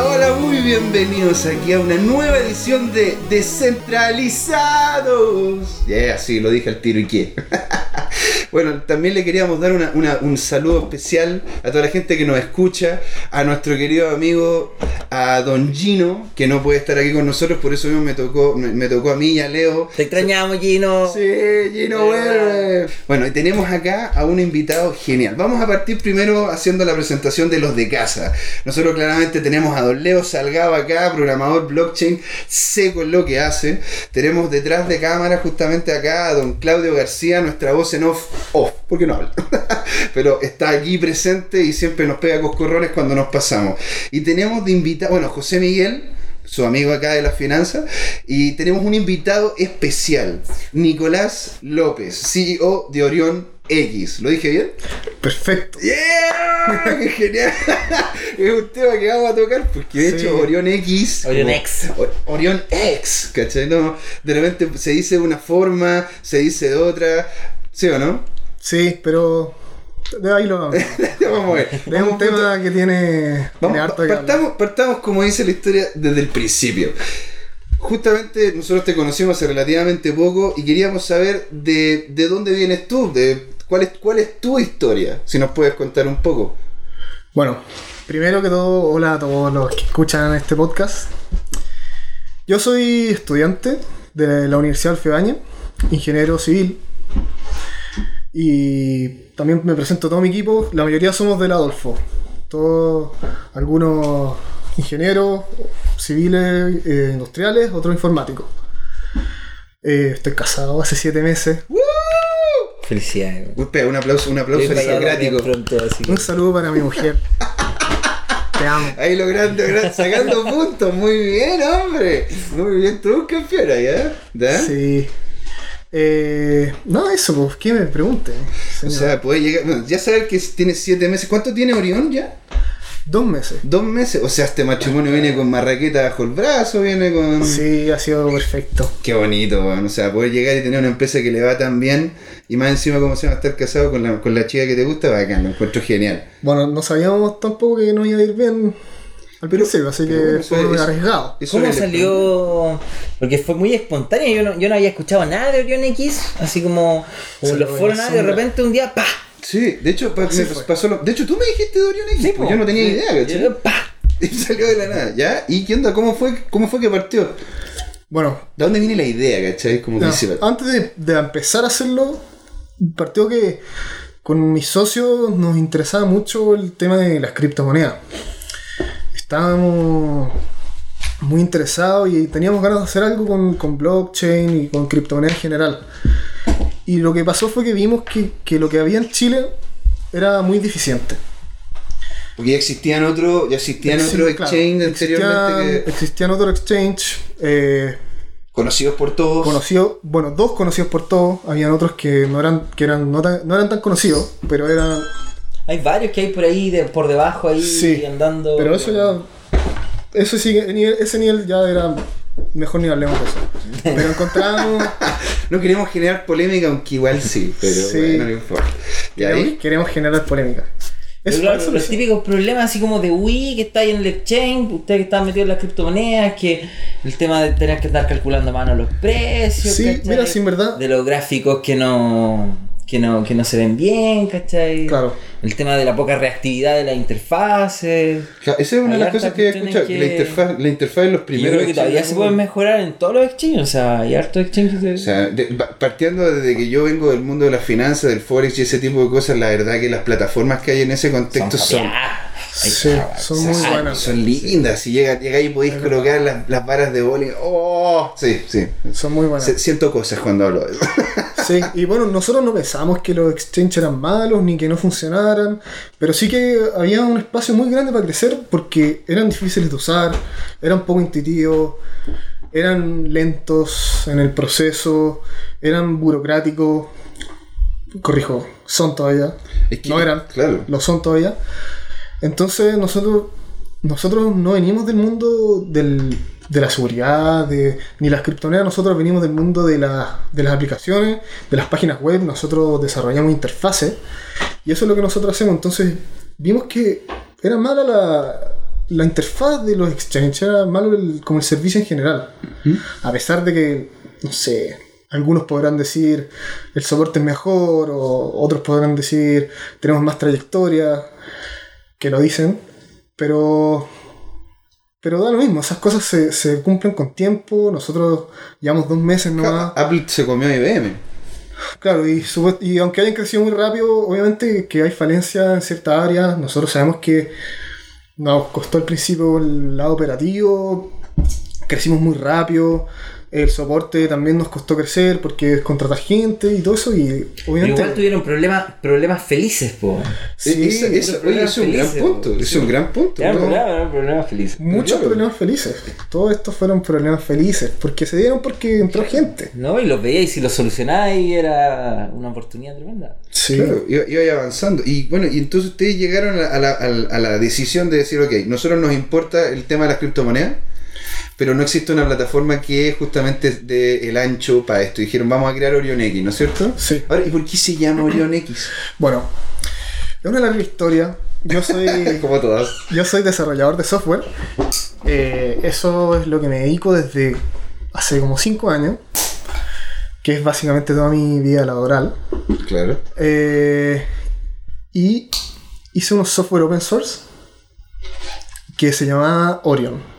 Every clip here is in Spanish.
Hola, muy bienvenidos aquí a una nueva edición de Descentralizados. Ya, sí, lo dije al tiro y qué. bueno, también le queríamos dar una- una- un saludo especial a toda la gente que nos escucha, a nuestro querido amigo, a Don Gino, que no puede estar aquí con nosotros, por eso mismo me tocó, me, me tocó a mí y a Leo. Te extrañamos, Gino. Sí, Gino vuelve. Bueno, y tenemos acá a un invitado genial. Vamos a partir primero haciendo la presentación de los de casa. Nosotros claramente tenemos a Don Leo Salgado acá, programador blockchain, seco en lo que hace. Tenemos detrás de cámara justamente acá a Don Claudio García, nuestra voz en off, off, porque no habla. Pero está aquí presente y siempre nos pega coscorrones cuando nos pasamos. Y tenemos de invitado, bueno, José Miguel su amigo acá de las finanzas, y tenemos un invitado especial, Nicolás López, CEO de Orión X. ¿Lo dije bien? Perfecto. ¡Yeah! ¡Qué genial! es un tema que vamos a tocar, porque de Sí. hecho Orión X... Orión X. Orión X, ¿cachai? No, de repente se dice de una forma, se dice de otra, ¿sí o no? Sí, pero de ahí lo vamos. Es vamos a ver. Vamos un punto- tema que tiene, Vamos, tiene harto partamos, partamos, como dice la historia, desde el principio. Justamente nosotros te conocimos hace relativamente poco y queríamos saber de, de dónde vienes tú, de cuál es, cuál es tu historia, si nos puedes contar un poco. Bueno, primero que todo, hola a todos los que escuchan este podcast. Yo soy estudiante de la Universidad Alfebaña, ingeniero civil. Y también me presento a todo mi equipo. La mayoría somos del Adolfo. Todos, algunos ingenieros civiles, eh, industriales, otros informáticos. Eh, estoy casado hace siete meses. Felicidades. Uy, espera, un aplauso, un aplauso así que- Un saludo para mi mujer. Te amo. Ahí lo grande, grande, sacando puntos. Muy bien, hombre. Muy bien, tú campeona, ¿ya? ¿Ya? Sí. Eh, no, eso, pues, ¿qué me pregunte? O sea, puede llegar. bueno, ya saber que tiene siete meses. ¿Cuánto tiene Orión ya? Dos meses. Dos meses. O sea, este matrimonio viene con marraqueta bajo el brazo, viene con. Sí, ha sido perfecto. Qué bonito, weón. O sea, poder llegar y tener una empresa que le va tan bien y más encima, como se llama, estar casado con la, con la chica que te gusta, bacán, lo encuentro genial. Bueno, no sabíamos tampoco que nos iba a ir bien al principio, así que eso fue es- arriesgado. Eso ¿Cómo salió? Porque fue muy espontáneo. Yo no, yo no había escuchado nada de Orión X. Así como, como los nada, de repente un día, ¡pa! Sí, de hecho, pa- Así me fue. pasó lo- De hecho, tú me dijiste de Orión X, pues yo no tenía Sí. idea, ¿cachai? ¡Pa! Y salió de la nada, ¿ya? ¿Y qué onda? ¿Cómo fue, cómo fue que partió? Bueno, ¿De dónde viene la idea, cachai? Como no, antes de, de empezar a hacerlo, partió que con mis socios nos interesaba mucho el tema de las criptomonedas. Estábamos muy interesados y teníamos ganas de hacer algo con, con blockchain y con criptomonedas en general. Y lo que pasó fue que vimos que, que lo que había en Chile era muy deficiente. Porque ya existían otros, ya existían Exi- otros claro, exchange existían, anteriormente que existían otros exchange eh, conocidos por todos. conocidos, bueno, dos conocidos por todos, habían otros que no eran, que eran no, tan, no eran tan conocidos, pero eran, Hay varios que hay por ahí, de, por debajo ahí, Sí, andando. pero eso ya, eso sí, ese nivel ya era, mejor ni hablemos de eso. Pero encontramos, No queremos generar polémica, aunque igual sí, pero Sí. bueno, no importa. ¿Y queremos, ahí? queremos generar polémica. Eso, claro, eso- los típicos problemas así como de Wii que está ahí en el exchange, ustedes que están metidos en las criptomonedas, que el tema de tener que estar calculando a mano los precios, Sí, mira, sí, en verdad. De los gráficos que no, que no, que no se ven bien, ¿cachai? Claro. El tema de la poca reactividad de las interfaces. Claro, esa es una de las cosas que he escuchado, que la interfaz, la interfaz los Y yo primeros creo que todavía se pueden mejorar en todos los exchanges, o sea, hay hartos exchanges de... O sea, de- partiendo desde que yo vengo del mundo de las finanzas, del forex y ese tipo de cosas, la verdad que las plataformas que hay en ese contexto son, Sí, son muy ah, buenas. son lindas. Si llega, llega y podéis colocar las, las varas de bowling. ¡Oh! Sí, sí. son muy buenas. Siento cosas cuando hablo de eso. Sí, y bueno, nosotros no pensábamos que los exchanges eran malos ni que no funcionaran, pero sí que había un espacio muy grande para crecer porque eran difíciles de usar, eran poco intuitivos, eran lentos en el proceso, eran burocráticos. Corrijo, son todavía. Es que- no eran, claro. lo son todavía. Entonces nosotros nosotros no venimos del mundo del, de la seguridad, de, ni las criptomonedas, nosotros venimos del mundo de, la- de las aplicaciones, de las páginas web, nosotros desarrollamos interfaces y eso es lo que nosotros hacemos. Entonces vimos que era mala la, la interfaz de los exchange, era malo el- como el servicio en general. A pesar de que, no sé, algunos podrán decir el soporte es mejor, o otros podrán decir tenemos más trayectoria, que lo dicen, pero. Pero da lo mismo, esas cosas se, se cumplen con tiempo. Nosotros llevamos dos meses nomás. Apple se comió a IBM. Claro, y, y aunque hayan crecido muy rápido, obviamente que hay falencias en ciertas áreas. Nosotros sabemos que nos costó al principio el lado operativo, crecimos muy rápido, el soporte también nos costó crecer porque es contratar gente y todo eso. Y Pero obviamente. igual tuvieron problemas, problemas felices, po. Sí, oye, es un gran punto. Es un gran punto. Problemas, eran problemas felices. muchos claro. problemas felices. Todos estos fueron problemas felices porque se dieron porque entró gente. No, y los veíais y si los solucionáis era una oportunidad tremenda. Sí. Claro, iba, iba avanzando. Y bueno, y entonces ustedes llegaron a la, a la- a la- a la decisión de decir, ok, nosotros nos importa el tema de las criptomonedas, pero no existe una plataforma que es justamente de el ancho para esto. Dijeron, vamos a crear Orion X, ¿no es cierto? Sí. Ahora, ¿y por qué se llama Orion X? Bueno, es una larga historia. Yo soy. Como todas. Yo soy desarrollador de software. Eh, eso es lo que me dedico desde hace como 5 años. Que es básicamente toda mi vida laboral. Claro. Eh, y hice unos software open source que se llamaba Orion.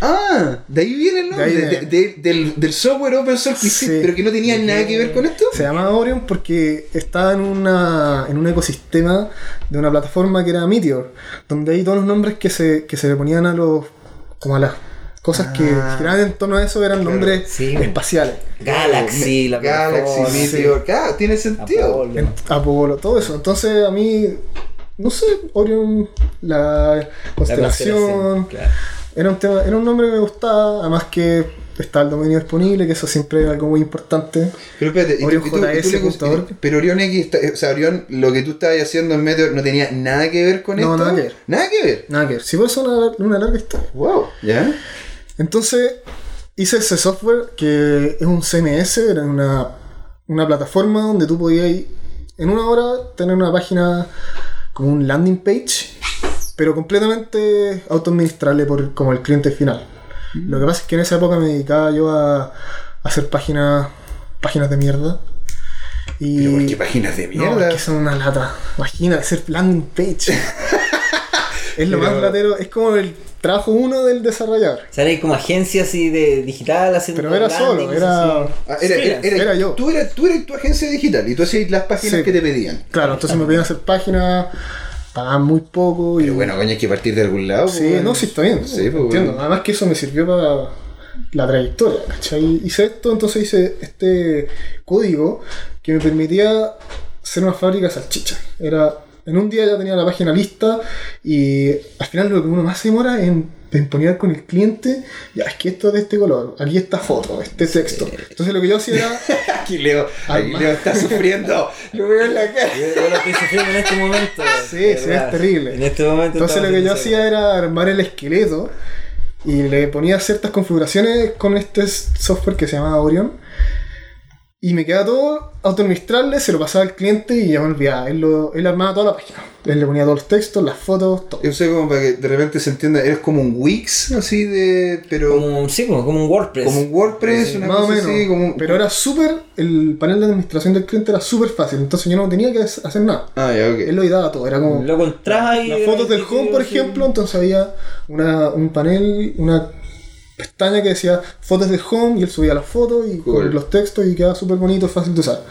Ah, de ahí viene el De nombre, ahí de- de- del, del software open source que hiciste, Sí. pero que no tenía nada que ver con esto. Se llamaba Orion porque estaba en, una, en un ecosistema de una plataforma que era Meteor, donde hay todos los nombres que se, que se le ponían a los. como a las cosas que Ah. giraban en torno a eso eran nombres Sí. espaciales. Galaxy, la Galaxy, Meteor, claro, tiene sentido. Apolo. En Apolo, todo eso. Entonces a mí, no sé, Orion, la La constelación, claro. Era un tema, era un nombre que me gustaba, además que está el dominio disponible, que eso siempre es algo muy importante. Pero espérate, y tú- Orion y tú- y tú le JS pus- punto org. pero Orion X, está- o sea, Orion, lo que tú estabas haciendo en Meteor no tenía nada que ver con No, esto. nada que ver. Nada que ver. Nada que ver, si por eso una, una larga historia. Wow, ¿ya? Entonces hice ese software que es un CMS, era una, una plataforma donde tú podías en una hora tener una página como un landing page, pero completamente autoadministrable por como el cliente final. Lo que pasa es que en esa época me dedicaba yo a, a hacer páginas páginas de mierda. Y Pero ¿por qué páginas de no, mierda? es que son una lata. Imagina hacer landing page. es lo Pero- más latero, es como el trabajo uno del desarrollador. O sea, como agencia así de digital haciendo Pero era solo, landings, era. Ah, era, era- era- Era yo. Tú eras, tú eras tu agencia digital y tú hacías las páginas Sí. que te pedían. Claro, entonces me pedían hacer páginas, pagaban muy poco y. Pero bueno, coño, hay que partir de algún lado. sí, pues, no, sí, está bien. Sí, pues, entiendo. bueno. Además que eso me sirvió para la trayectoria, ¿cachai? Hice esto, entonces hice este código que me permitía hacer una fábrica de salchichas. Era. En un día ya tenía la página lista y al final lo que uno más se demora es en, poner con el cliente, ya es que esto es de este color, aquí esta foto, este texto. Entonces lo que yo hacía era Aquí Leo, aquí Alma. Leo está sufriendo. Lo veo en la cara. Yo, lo estoy sufriendo en este momento. Sí, sí, es terrible. En este momento. Entonces lo que yo hacía era armar el esqueleto y le ponía ciertas configuraciones con este software que se llamaba Orion. Y me quedaba todo autoadministrable, se lo pasaba al cliente y ya me olvidaba. Él, lo, él armaba toda la página. Él le ponía todos los textos, las fotos, todo. Yo sé como para que de repente se entienda, eres como un Wix, así de. Pero. Como un, sí, como, como un WordPress. Como un WordPress, una Más o menos. así, como un- Pero era súper, el panel de administración del cliente era súper fácil. Entonces yo no tenía que hacer nada. Ah, ya, ok. Él lo editaba todo. Era como... Luego entras y. Las fotos del home, por ejemplo, entonces había una, un panel, una pestaña que decía fotos del home y él subía las fotos y Cool. con los textos y quedaba súper bonito, fácil de usar.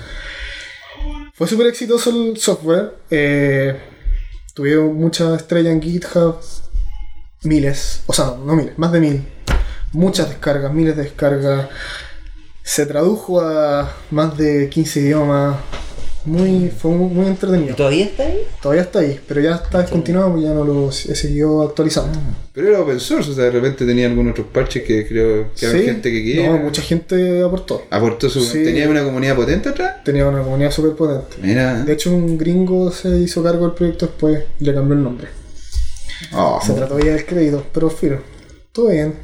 Fue súper exitoso el software. Eh, tuvieron muchas estrellas en GitHub, miles, o sea, no miles, más de mil. Muchas descargas, miles de descargas. Se tradujo a más de 15 idiomas. Muy, fue muy, muy ¿Y entretenido. todavía está ahí? Todavía está ahí, pero ya está descontinuado porque ya no lo he seguido actualizando. Pero era open source, o sea, de repente tenía algunos otros parches que creo que había Sí, gente que quería. No, mucha gente aportó. Aportó su. Sí. ¿Tenía una comunidad potente atrás? Tenía una comunidad súper potente. Mira. De hecho, un gringo se hizo cargo del proyecto después y le cambió el nombre. Oh, Se trató ya del crédito, pero filo. Todo bien.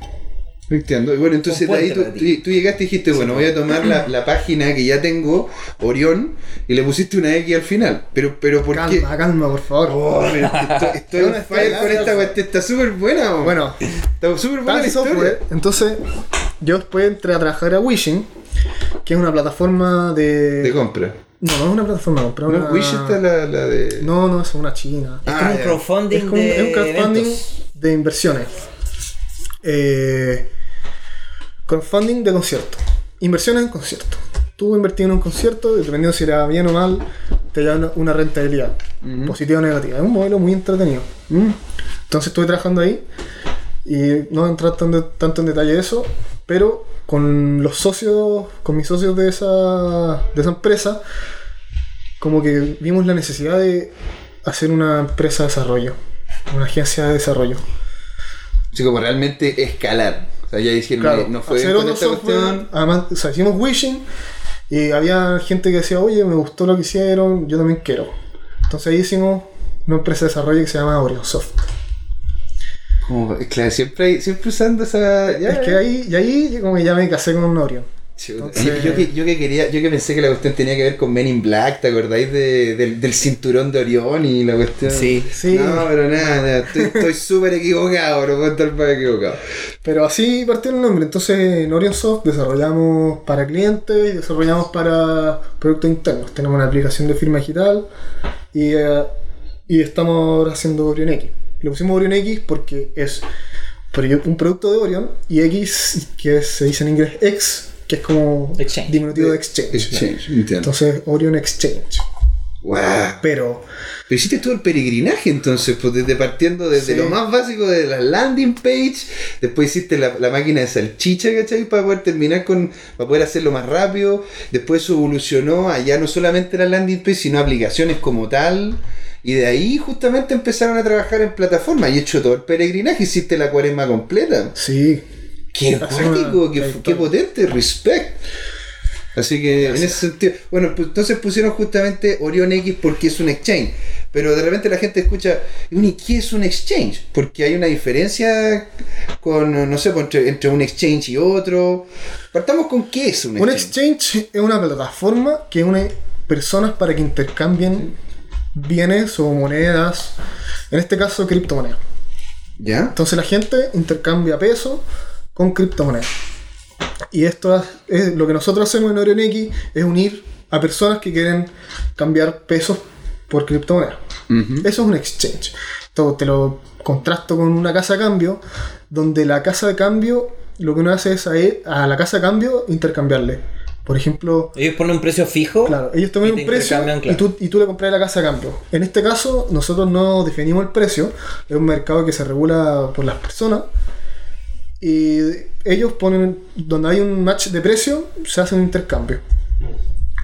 Entiendo. Y Bueno, entonces Un de ahí tú, llegaste y dijiste, bueno, voy a tomar la, la página que ya tengo, Orión, y le pusiste una X al final. Pero, pero ¿por qué? Calma, calma, por favor. Oh, pero estoy, estoy una fire con esta cuestión, está súper buena. Bueno, está súper buena la historia. Software. Entonces, yo después entré a trabajar a Wishing, que es una plataforma de. De compra. No, no es una plataforma de compra. ¿No? una- Wish está la, la de. No, no, es una china. Es Ah, como un ya. crowdfunding Es, como un- de es un crowdfunding eventos. de inversiones. Eh, crowdfunding de conciertos. Inversiones en conciertos. Tú invertís en un concierto, dependiendo si era bien o mal, te da una, rentabilidad, positiva o negativa. Es un modelo muy entretenido. ¿Mm? Entonces estuve trabajando ahí y no voy a entrar tan de- tanto en detalle de eso, pero con los socios, con mis socios de esa, de esa empresa, como que vimos la necesidad de hacer una empresa de desarrollo, una agencia de desarrollo. Así como realmente escalar. O sea, ya dijeron, Claro, no fue con esta software. cuestión. Además, o sea, hicimos wishing y había gente que decía, oye, me gustó lo que hicieron, yo también quiero. Entonces ahí hicimos una empresa de desarrollo que se llama Orionsoft. Como, claro, siempre, siempre usando esa. ya, Es que ahí, y ahí como que ya me casé con Orion. Entonces- Yo, yo que, yo que quería, yo que pensé que la cuestión tenía que ver con Men in Black, ¿te acordáis de- del, del cinturón de Orión y la cuestión? Sí. Sí. No, pero nada, nada, estoy estoy súper equivocado, no puedo estar más equivocado. Pero así partió el nombre. Entonces en Orionsoft desarrollamos para clientes y desarrollamos para productos internos. Tenemos una aplicación de firma digital y, eh, y estamos ahora haciendo Orion X. Le pusimos Orion X porque es un producto de Orion y X, que es- se dice en inglés X, que es como Exchange. diminutivo de Exchange. Exchange, entiendo. Entonces Orion Exchange. Wow. Pero Pero hiciste todo el peregrinaje entonces, pues desde partiendo desde Sí. lo más básico de la landing page, después hiciste la, la máquina de salchicha, ¿cachai? Para poder terminar con, para poder hacerlo más rápido, después eso evolucionó a ya no solamente la landing page, sino aplicaciones como tal, y de ahí justamente empezaron a trabajar en plataforma y hecho todo el peregrinaje, hiciste la cuaresma completa. sí, Qué cuático, qué, qué potente, respect. Así que en ese sentido, bueno, pues entonces pusieron justamente Orion X porque es un exchange. Pero de repente la gente escucha, "Bueno, ¿y qué es un exchange? Porque hay una diferencia con, no sé, pues, entre, entre un exchange y otro. Partamos con qué es un Un exchange. exchange es una plataforma que une personas para que intercambien bienes o monedas, en este caso criptomonedas. ¿Ya? Entonces la gente intercambia peso con criptomonedas. Y esto es, es- lo que nosotros hacemos en Orion X es unir a personas que quieren cambiar pesos por criptomonedas. Eso es un exchange. Esto te lo contrasto con una casa de cambio, donde la casa de cambio lo que uno hace es a, e- a la casa de cambio intercambiarle. Por ejemplo, Ellos ponen un precio fijo. Claro, ellos te ponen y te un precio claro. y, tú, y tú le compras la casa a cambio. En este caso, nosotros no definimos el precio, es un mercado que se regula por las personas. Y ellos ponen, donde hay un match de precio, se hace un intercambio.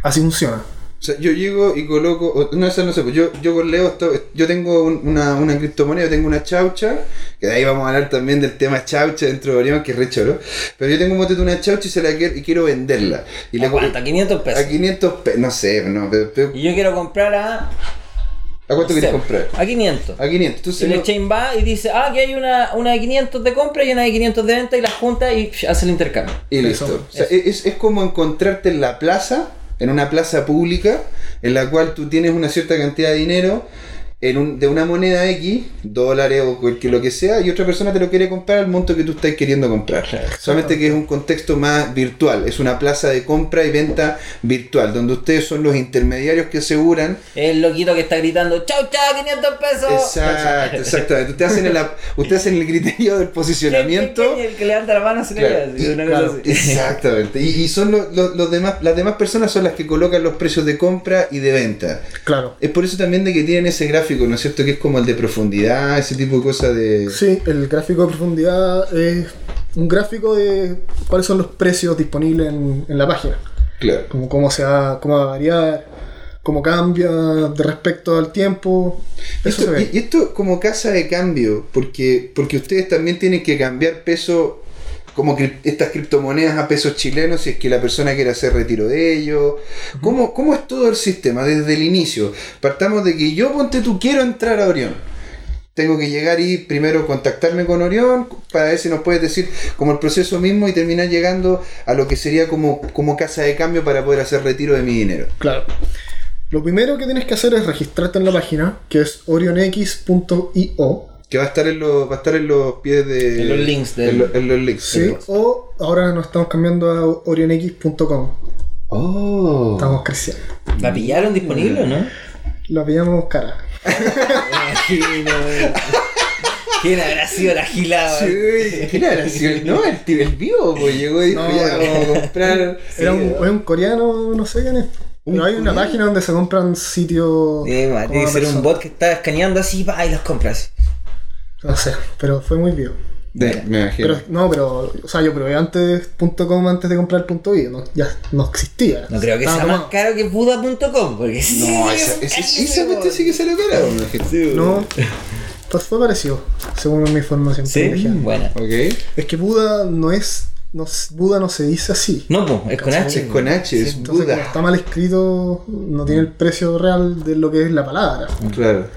Así funciona. O sea, yo llego y coloco, no, eso no sé, pues yo, yo con Leo, esto- yo tengo un- una, una criptomoneda, tengo una chaucha, que de ahí vamos a hablar también del tema chaucha dentro de Orión, que es re choro, pero yo tengo un de una chaucha y, se la quiero, y quiero venderla. Y ¿A le cuánto? ¿A 500 pesos? A 500 pesos, no sé, no, pero, pero- Y yo quiero comprar a. ¿a cuánto no quieres sé, comprar? A 500. A 500. Entonces, el no- exchange va y dice, ah, que hay una, una de 500 de compra y una de 500 de venta y las junta y psh, hace el intercambio. y Eso, listo. O sea, es, es como encontrarte en la plaza, en una plaza pública, en la cual tú tienes una cierta cantidad de dinero en un, de una moneda X, dólares o cualquier lo que sea, y otra persona te lo quiere comprar al monto que tú estás queriendo comprar. Claro. Solamente que es un contexto más virtual, es una plaza de compra y venta virtual, donde ustedes son los intermediarios que aseguran El loquito que está gritando, chau, chau, 500 pesos. Exacto, exactamente. Ustedes hacen, el, ustedes hacen el criterio del posicionamiento. Y el que levanta la mano se Claro, una claro. cosa así. Exactamente. Y, y son los, los- los demás, las demás personas son las que colocan los precios de compra y de venta. Claro. Es por eso también de que tienen ese gráfico, ¿no es cierto? Que es como el de profundidad, ese tipo de cosas de. Sí, el gráfico de profundidad es un gráfico de cuáles son los precios disponibles en, en la página. Claro. Como cómo se va, cómo va a variar, cómo cambia de respecto al tiempo. Eso se Esto- ve. y, y esto como casa de cambio, porque, porque ustedes también tienen que cambiar peso, como cri- estas criptomonedas a pesos chilenos, si es que la persona quiere hacer retiro de ellos. ¿Cómo, ¿Cómo es todo el sistema desde el inicio? Partamos de que yo, ponte tú, quiero entrar a Orión. tengo que llegar y primero contactarme con Orión para ver si nos puedes decir como el proceso mismo y terminar llegando a lo que sería como, como casa de cambio para poder hacer retiro de mi dinero. Claro. Lo primero que tienes que hacer es registrarte en la página, que es orionx.io. Que va a estar en los, va a estar en los pies de. En los links del- En, lo- en los links. Sí, o ahora nos estamos cambiando a orionx.com. Oh. Estamos creciendo. ¿La pillaron disponible o no? La pillamos cara. Imagino, weón. ¿Quién habrá sido la gilada? Sí, ¿quién habrá sido? No, el, tío- el vivo, pues llegó y dijo, No, ya, no. vamos a comprar. Era un, es un coreano, no sé quién es. ¿Un Pero hay una página donde se compran sitios. Eh, tiene que ser un bot que está escaneando así va, y los compras. No sé, pero fue muy vivo. De- me imagino. Pero, no, pero, o sea, yo probé antes .com antes de comprar .io, no, ya no existía. No creo que Estaba sea más caro que Buda.com, porque sí, no, es esa, esa, carísimo. esa cuestión sí que se lo cara. No, pues fue parecido, según mi información Sí, privilegiada. bueno. Ok. Es que Buda no es. No, Buda no se dice así. No, pues, es con H. Es con H, es Entonces, Buda. como está mal escrito, no tiene el precio real de lo que es la palabra. Claro.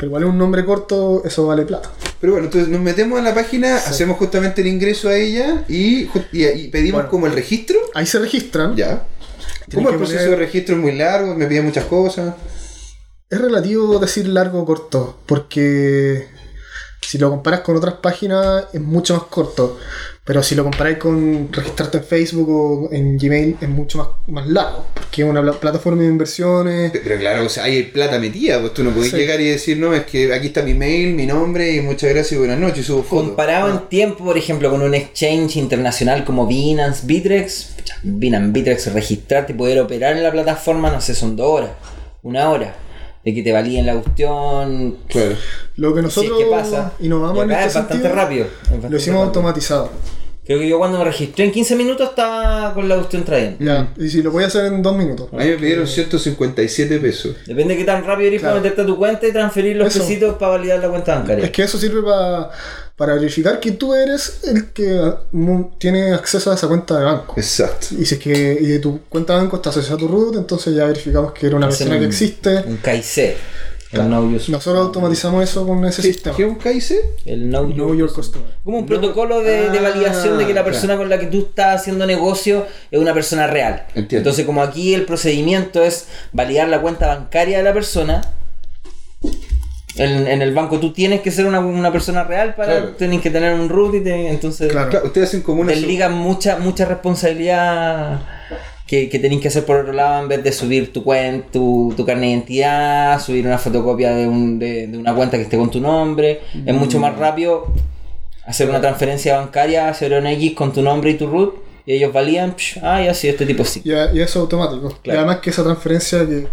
Pero igual es un nombre corto, eso vale plata. Pero bueno, entonces nos metemos a la página, hacemos justamente el ingreso a ella y, y, y pedimos Bueno. como el registro. Ahí se registran. Ya. Como el proceso poner- de registro es muy largo, me pide muchas cosas. Es relativo decir largo o corto, porque si lo comparas con otras páginas es mucho más corto. Pero si lo comparáis con registrarte en Facebook o en Gmail es mucho más, más largo, porque es una pla- plataforma de inversiones. Pero claro, o sea, hay plata metida, pues tú no puedes Sí. llegar y decir, no, es que aquí está mi mail, mi nombre y muchas gracias y buenas noches, y subo fotos. Comparado en tiempo, por ejemplo, con un exchange internacional como Binance, Bitrex, pucha, Binance, Bitrex, registrarte y poder operar en la plataforma, no sé, son dos horas, una hora, de que te validen la cuestión. Claro. Lo que nosotros si es que pasa, innovamos y en este es bastante sentido, rápido. es bastante lo hicimos rápido. automatizado. Creo que yo cuando me registré en 15 minutos estaba con la cuestión trayendo. Ya, y si lo voy a hacer en dos minutos. A mí me pidieron 157 pesos. Depende de qué tan rápido eres Claro. para meterte a tu cuenta y transferir los Eso. pesitos para validar la cuenta bancaria. Es que eso sirve pa- para verificar que tú eres el que mu- tiene acceso a esa cuenta de banco. Exacto. Y si es que y tu cuenta de banco está asociada a tu root, entonces ya verificamos que era una persona que existe. Un KIC. Claro. El no use. Nosotros automatizamos eso con ese ¿Qué, sistema. ¿Qué KIC? El no, Know use. your customer. Como un protocolo de, de Ah, validación de que la persona con la que tú estás haciendo negocio es una persona real. Entiendo. Entonces, como aquí el procedimiento es validar la cuenta bancaria de la persona, en, en el banco tú tienes que ser una, una persona real para Claro. tenés que tener un root y te- entonces Claro. Claro, ustedes hacen como una. te ligan mucha, mucha responsabilidad que, que tenéis que hacer por otro lado en vez de subir tu cuenta, tu, tu carnet de identidad, subir una fotocopia de, un, de, de una cuenta que esté con tu nombre. Es mucho más rápido hacer una transferencia bancaria hacia X con tu nombre y tu root y ellos valían, psh, ah, ya sí, este tipo sí. Y, y eso es automático. Y Claro. además que esa transferencia que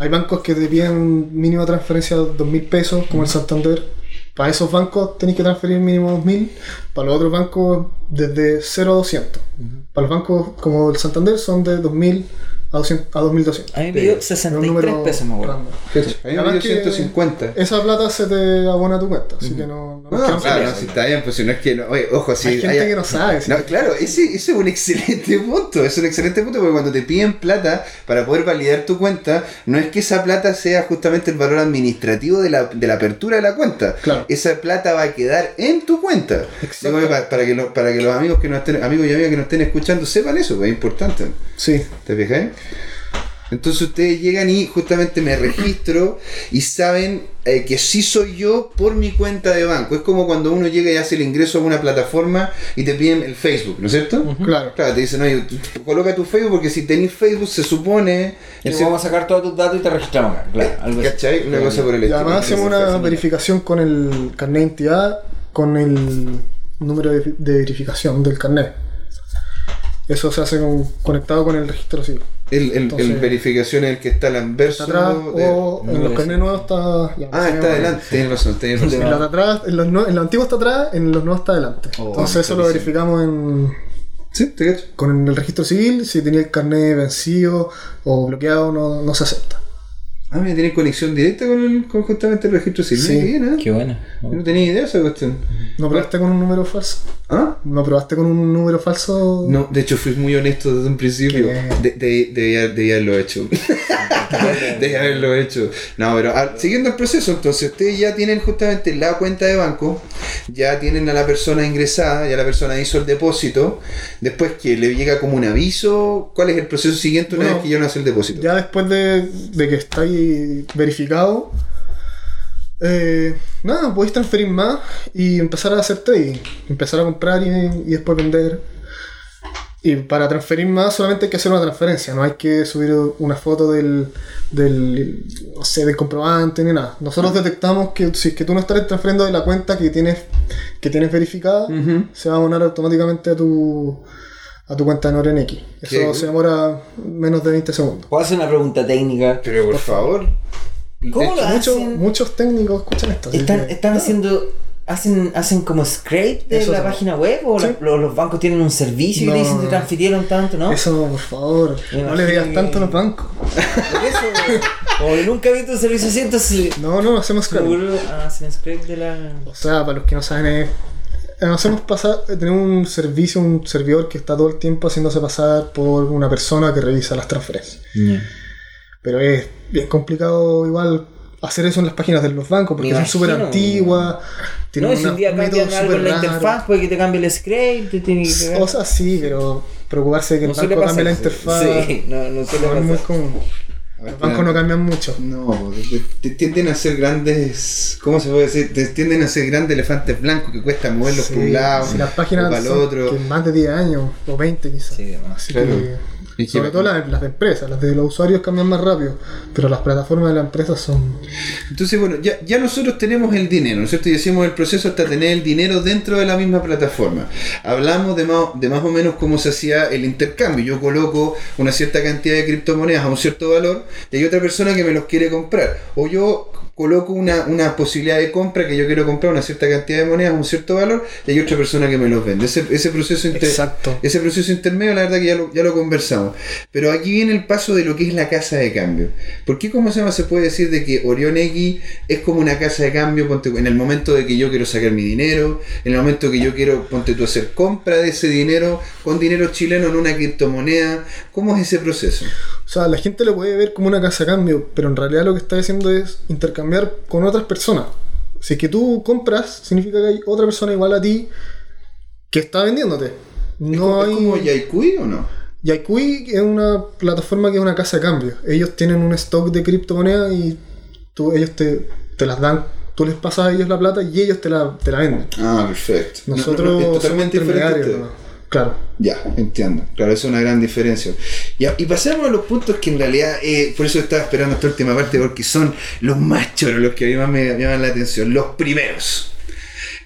hay bancos que te piden mínima transferencia de 2.000 pesos, como el Santander. Para esos bancos tenéis que transferir mínimo 2.000. Para los otros bancos desde 0 a 200. Para los bancos como el Santander son de 2.000 a, 200, a 2.200. A mí me dio Es un 63 número pesos, me acuerdo. random. A mí me dio Además que 150. Esa plata se te abona a tu cuenta, así que no, no No, claro, no, eso. si está bien, pues si no es que no. Oye, ojo, si. Hay gente que no sabe. sí. No, claro, ese, ese es un excelente punto. Es un excelente punto porque cuando te piden plata para poder validar tu cuenta, no es que esa plata sea justamente el valor administrativo de la, de la apertura de la cuenta. Claro. Esa plata va a quedar en tu cuenta. Para, para que lo- para que los amigos que nos estén, amigos y amigas que nos estén escuchando sepan eso, pues, es importante. Sí, ¿Te fijáis? Entonces ustedes llegan y justamente me registro y saben eh, que sí soy yo por mi cuenta de banco. Es como cuando uno llega y hace el ingreso a una plataforma y te piden el Facebook, ¿no es cierto? claro. Claro, te dicen, oye, coloca tu Facebook porque si tenés Facebook se supone... Y en vamos a sacar todos tus datos y te registramos acá. Claro, algo así. ¿Cachai? Una cosa por el Y estilo. además hacemos una verificación con el carnet de identidad, con el número de, de verificación del carnet. Eso se hace con- conectado con el registro civil. El, el, verificación es el que está al anverso Está atrás de- o en los me carnets nuevos está... ya, Ah, está llama- adelante. Tienes razón, tienes En razón. los atrás, en los, en los antiguos está atrás, en los nuevos está adelante. Oh, Entonces eso lo verificamos en, Sí, te cacho. con el registro civil. Si tenía el carnet vencido o bloqueado, no, no se acepta. Ah, mira, tiene conexión directa con, el, con justamente el registro civil. Sí. Bien, ¿eh? Qué bueno. Yo no tenía idea de esa cuestión. ¿No probaste con un número falso? ¿Ah? ¿No probaste con un número falso? No, de hecho fui muy honesto desde un principio. De, de, debía- debía haberlo hecho. Debe haberlo hecho. No, pero ah, siguiendo el proceso, entonces ustedes ya tienen justamente la cuenta de banco, ya tienen a la persona ingresada, ya la persona hizo el depósito, después que le llega como un aviso, ¿cuál es el proceso siguiente una Bueno, vez que ya no hace el depósito? Ya después de, de que está ahí verificado, eh, nada, podéis transferir más y empezar a hacer trading. Empezar a comprar y, y después vender. Y para transferir más solamente hay que hacer una transferencia, no hay que subir una foto del, del, no sé, del comprobante ni nada. Nosotros detectamos que si es que tú no estás transfiriendo de la cuenta que tienes, que tienes verificada, se va a abonar automáticamente a tu, a tu cuenta de NorenX. Eso ¿Qué? se demora menos de 20 segundos. ¿Puedo hacer una pregunta técnica? Pero por favor. ¿Cómo lo Muchos, hacen? muchos técnicos escuchan esto. ¿Están, están haciendo. Hacen, hacen como scrape de Eso la página web o Sí. la- los, los bancos tienen un servicio y No, le dicen te transfirieron tanto, ¿no? Eso, por favor, Me no le digas tanto a los bancos. Por eso, como nunca he visto un servicio así, entonces. No, no, hacemos ah, hacen scrape de la. O sea, para los que no saben, es, nos hacemos pasar, tenemos un servicio, un servidor que está todo el tiempo haciéndose pasar por una persona que revisa las transferencias. Pero es bien complicado igual hacer eso en las páginas de los bancos porque son súper antiguas. No, si un día cambian algo en la interfaz, puede que te cambie el scrape, te tiene que. O sea, sí, pero preocuparse de que no el banco cambie la interfaz Sí, no, no suele no es muy común. Los bancos no cambian mucho. No, tienden a ser grandes, ¿cómo se puede decir? Te- Tienden a ser grandes elefantes blancos que cuesta moverlos Sí, por un lado si las o páginas para el son otro. que más de 10 años o 20 quizás. Sí, demás. Así Claro. que, Sobre todo las, las de empresas, las de los usuarios cambian más rápido, pero las plataformas de la empresa son... Entonces, bueno, ya, ya nosotros tenemos el dinero, ¿no es cierto? Y decimos el proceso hasta tener el dinero dentro de la misma plataforma. Hablamos de más, de más o menos cómo se hacía el intercambio. Yo coloco una cierta cantidad de criptomonedas a un cierto valor y hay otra persona que me los quiere comprar. O yo coloco una, una posibilidad de compra que yo quiero comprar una cierta cantidad de monedas un cierto valor y hay otra persona que me los vende. Ese, ese proceso inter- Exacto. ese proceso intermedio, la verdad que ya lo, ya lo conversamos. Pero aquí viene el paso de lo que es la casa de cambio. ¿Por qué, cómo se llama, se puede decir de que Orion X es como una casa de cambio ponte, en el momento de que yo quiero sacar mi dinero, en el momento que yo quiero, ponte tú, hacer compra de ese dinero con dinero chileno en una criptomoneda? ¿Cómo es ese proceso? O sea, la gente lo puede ver como una casa de cambio, pero en realidad lo que está haciendo es intercambiar con otras personas. Si es que tú compras, significa que hay otra persona igual a ti que está vendiéndote. No ¿Es hay... como Yaikui o no? Yaikui es una plataforma que es una casa de cambio. Ellos tienen un stock de criptomonedas y tú, ellos te, te las dan, tú les pasas a ellos la plata y ellos te la, te la venden. Ah, perfecto. No, no, Nosotros no, es somos totalmente diferente. a intermediarios. Claro. Ya, entiendo. Claro, es una gran diferencia. Ya, y pasemos a los puntos que en realidad, eh, por eso estaba esperando esta última parte, porque son los más choros, los que a mí más me llaman la atención, los primeros.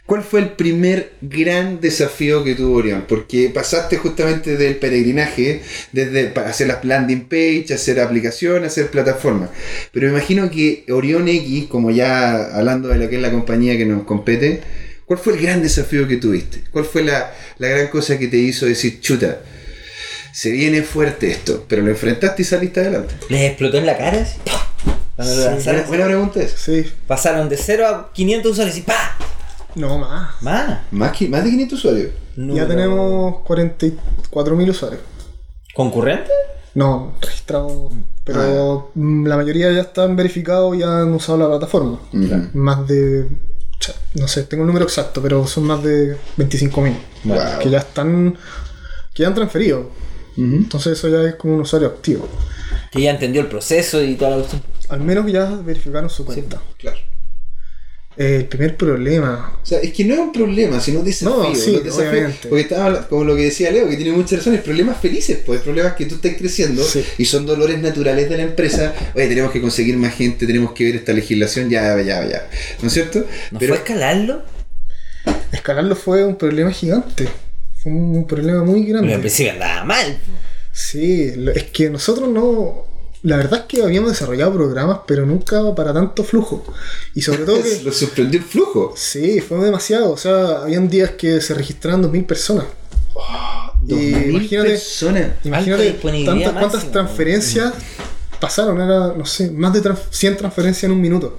¿Cuál fue el primer gran desafío que tuvo Orión? Porque pasaste justamente del peregrinaje, desde hacer las landing page, hacer aplicación, hacer plataforma. Pero me imagino que Orión X, como ya hablando de lo que es la compañía que nos compete, ¿cuál fue el gran desafío que tuviste? ¿Cuál fue la, la gran cosa que te hizo decir, chuta, se viene fuerte esto, pero lo enfrentaste y saliste adelante? ¿Les explotó en la cara? Sí, lanzaron, Buena, pregunta esa. Sí. Pasaron de 0 a 500 usuarios y ¡pa! No más. Más. Más, que, más de 500 usuarios. Ya tenemos 44.000 usuarios. ¿Concurrente? No, registrados. Pero mm, la mayoría ya están verificados y han usado la plataforma. Más de. No sé, tengo el número exacto, pero son más de 25.000. Wow. Que ya están. que ya han transferido. Entonces eso ya es como un usuario activo. Que ya entendió el proceso y toda la cuestión. Al menos que ya verificaron su cuenta. Claro. Eh, el primer problema. O sea, es que no es un problema, sino un desafío. No, sí, obviamente. Porque estaba hablando- como lo que decía Leo, que tiene muchas razones, problemas felices, pues problemas que tú estás creciendo Sí. y son dolores naturales de la empresa. Oye, tenemos que conseguir más gente, tenemos que ver esta legislación, ya, ya, ya. ¿No es cierto? ¿No Pero fue escalarlo? Escalarlo fue un problema gigante. Fue un problema muy Porque al grande. principio andaba mal. Sí, es que nosotros no. La verdad es que habíamos desarrollado programas, pero nunca para tanto flujo. Y sobre todo que. lo sorprendió el flujo. Sí, fue demasiado. O sea, habían días que se registraron 2.000 personas. Dos Y mil imagínate- personas. Imagínate tantas, cuántas transferencias pasaron. Era, no sé, más de trans- 100 transferencias en un minuto.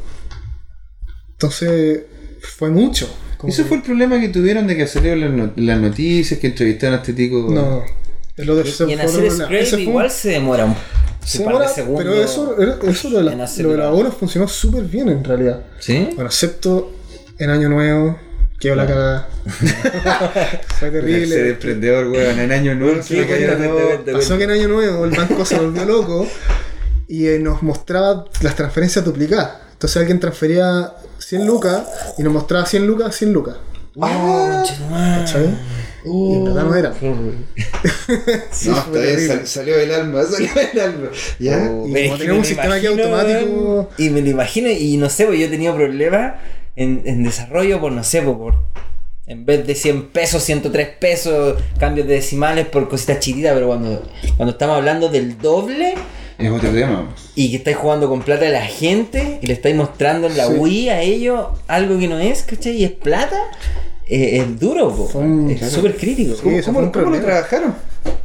Entonces, fue mucho. Como Ese que- fue el problema que tuvieron de que salieron las, no- las noticias, que entrevistaron a este tico. No, el otro ese Y en hacer scrape igual se demora un Se un par de demora, segundos pero eso, eso lo de, en la, lo de la hora funcionó súper bien en realidad. ¿Sí? Bueno, excepto en Año Nuevo, quedó la cagada. Fue Ser terrible. emprendedor, weón, en año nuevo. se me cayó cuéntame, todo. cuéntame. Pasó que en Año Nuevo el banco se volvió loco y eh, nos mostraba las transferencias duplicadas. Entonces alguien transfería 100 lucas y nos mostraba 100 lucas, 100 lucas. Ah, ¿Cachai? Y en verdad no era. Sí, no, sal- salió del alma, salió del alma. ¿Ya? Oh, Y como tenemos un lo sistema aquí imagino, automático- Y me lo imagino, y no sé, pues yo he tenido problemas en, en desarrollo por, no sé, pues, por. En vez de 100 pesos, 103 pesos, cambios de decimales por cositas chiquitas, pero cuando, cuando estamos hablando del doble Es otro tema. y que estáis jugando con plata de la gente y le estáis mostrando en la Sí. Wii a ellos algo que no es, ¿cachai? Y es plata, eh, es duro, po. Un- es claro. súper crítico. Sí, ¿Cómo, lo trabajaron?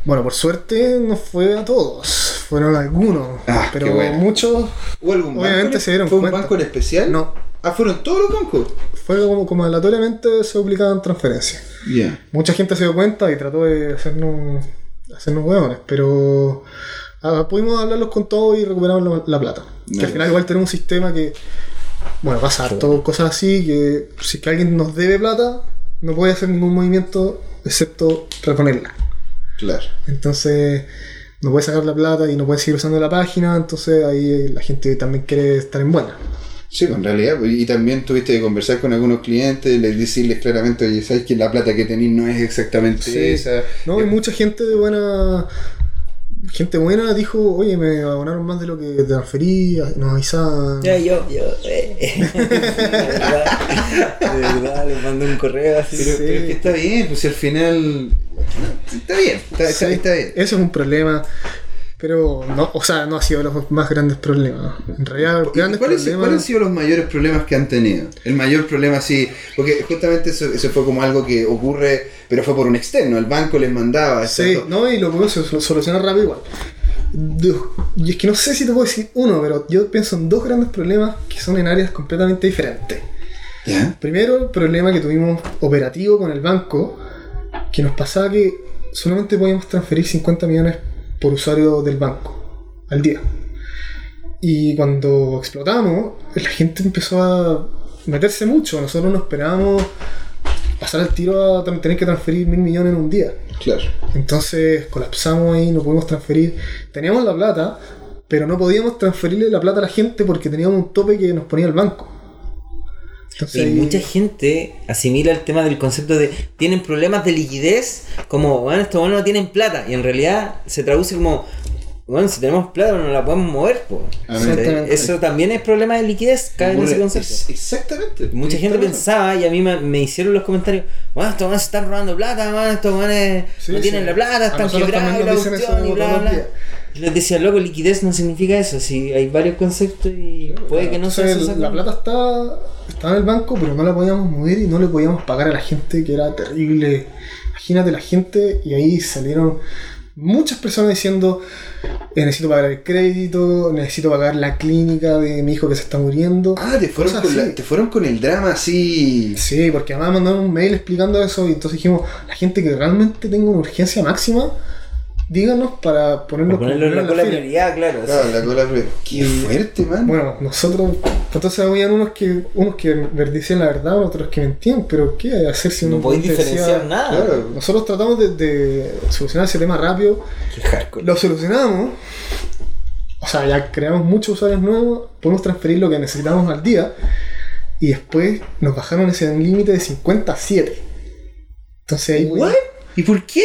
Bueno, por suerte no fue a todos, fueron algunos, Ah, pero qué bueno. muchos ¿Hubo algún Obviamente banco? se dieron ¿Fue cuenta. un banco en especial? no. Ah, fueron todos los bancos. Fue como, como aleatoriamente se duplicaban transferencias. Ya. Mucha gente se dio cuenta y trató de hacernos, hacernos hueones, pero ah, pudimos hablarlos con todos y recuperamos la, la plata. Que Nice. al final igual tenemos un sistema que, bueno, pasa harto cosas así, que si es que alguien nos debe plata, no puede hacer ningún movimiento excepto reponerla. Claro. Entonces no puede sacar la plata y no puede seguir usando la página, entonces ahí la gente también quiere estar en buena. Sí, en realidad. pues, Y también tuviste que conversar con algunos clientes, les decirles claramente, oye, sabes que la plata que tenéis no es exactamente Sí. esa. No, y mucha gente de buena. Gente buena dijo, oye, me abonaron más de lo que transferí, nos avisaban. Ya, yo, yo, eh, de verdad, les mando un correo así. Pero, Sí. pero es que está bien, pues si al final. Está bien, está, está- Sí, está bien. Eso es un problema. Pero, no, o sea, no ha sido los más grandes problemas. En realidad, los ¿Y grandes ¿Cuáles, problemas. cuáles han sido los mayores problemas que han tenido? El mayor problema, sí, porque justamente eso, eso fue como algo que ocurre, pero fue por un externo, el banco les mandaba. Sí, exacto. no, y lo podemos sol- solucionar rápido igual. Y es que no sé si te puedo decir uno, pero yo pienso en dos grandes problemas que son en áreas completamente diferentes. ¿Ya? Primero, el problema que tuvimos operativo con el banco, que nos pasaba que solamente podíamos transferir 50 millones por usuario del banco al día. Y cuando explotamos, la gente empezó a meterse mucho. Nosotros no esperábamos pasar al tiro a tener que transferir mil millones en un día. Claro. Entonces colapsamos ahí, no pudimos transferir. Teníamos la plata, pero no podíamos transferirle la plata a la gente porque teníamos un tope que nos ponía el banco. Entonces, Y mucha gente asimila el tema del concepto de tienen problemas de liquidez como, bueno, estos buenos no tienen plata. Y en realidad se traduce como, bueno, si tenemos plata no la podemos mover. po. Sea, Eso también es problema de liquidez, cae en ese concepto. exactamente. Mucha gente pensaba y a mí me, me hicieron los comentarios, bueno, estos manes se están robando plata, man, estos Sí, no tienen la plata, están quebrados la cuestión y bla, bla. Les decía, loco, liquidez no significa eso, si hay varios conceptos y puede que no sea eso. la plata está, estaba en el banco, pero no la podíamos mover y no le podíamos pagar a la gente, que era terrible. Imagínate la gente, y ahí salieron muchas personas diciendo: eh, Necesito pagar el crédito, necesito pagar la clínica de mi hijo que se está muriendo. Ah, te fueron, con la- te fueron con el drama así. Sí, porque además mandaron un mail explicando eso, y entonces dijimos: La gente que realmente tenga una urgencia máxima, díganos para ponerlo, Por ponerlo en la cola fila". prioridad, claro. Claro, la cola. pero- Qué fuerte, man. Bueno, nosotros, entonces habían unos que unos que decían la verdad, otros que mentían, pero ¿qué hay que hacer si no uno podéis diferenciar nada. claro. Nosotros tratamos de, de solucionar ese tema rápido, Qué hardcore. lo solucionamos, o sea, ya creamos muchos usuarios nuevos, podemos transferir lo que necesitamos al día, y después nos bajaron ese límite de 50 a 7. Entonces ahí, ¿What? ¿Y por qué?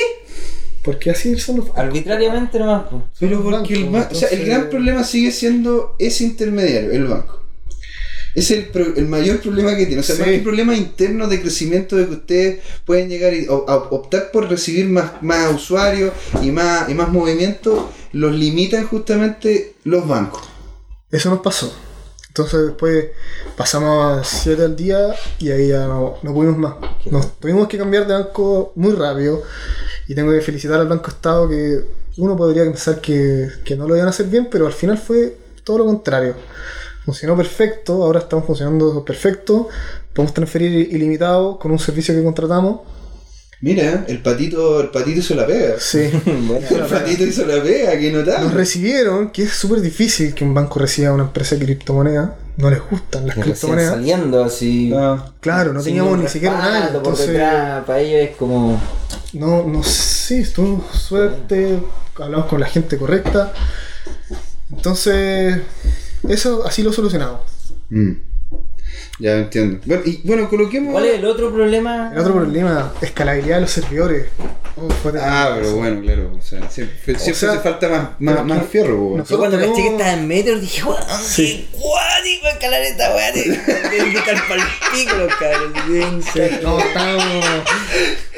Porque así son los... Arbitrariamente nomás. Pero los porque el, o sea, el gran problema sigue siendo ese intermediario, el banco. Es el, pro- el mayor problema que tiene. O sea, más Sí. que problema interno de crecimiento de que ustedes pueden llegar y, o- a optar por recibir más, más usuarios y más, y más movimiento, los limitan justamente los bancos. Eso nos pasó. Entonces después pasamos a 7 al día y ahí ya no, no pudimos más. Nos tuvimos que cambiar de banco muy rápido y tengo que felicitar al Banco Estado que uno podría pensar que, que no lo iban a hacer bien, pero al final fue todo lo contrario. Funcionó perfecto, ahora estamos funcionando perfecto, podemos transferir ilimitado con un servicio que contratamos Mira, el patito, el patito hizo la pega. Sí. Bueno, El patito hizo la pega, que Nos notable. recibieron, que es súper difícil que un banco reciba a una empresa de criptomoneda. No les gustan las criptomonedas. saliendo así. Claro, no teníamos ni siquiera nada. Entonces, detrás, para ellos es como. No, no sé, estuvo suerte, hablamos con la gente correcta. Entonces, eso así lo solucionamos. mm. Ya entiendo. Bueno, y bueno, coloquemos. ¿Cuál es el otro problema? El otro problema, escalabilidad de los servidores. Oh. Ah, pero bueno, claro. O sea, siempre, siempre sea, hace falta más, más, más que- fierro, Yo cuando tenemos- caché que estaba en metro dije, weón, Sí. qué guático escalar esta weá. Pico los cabros. tienen que Sí, estar- no, estábamos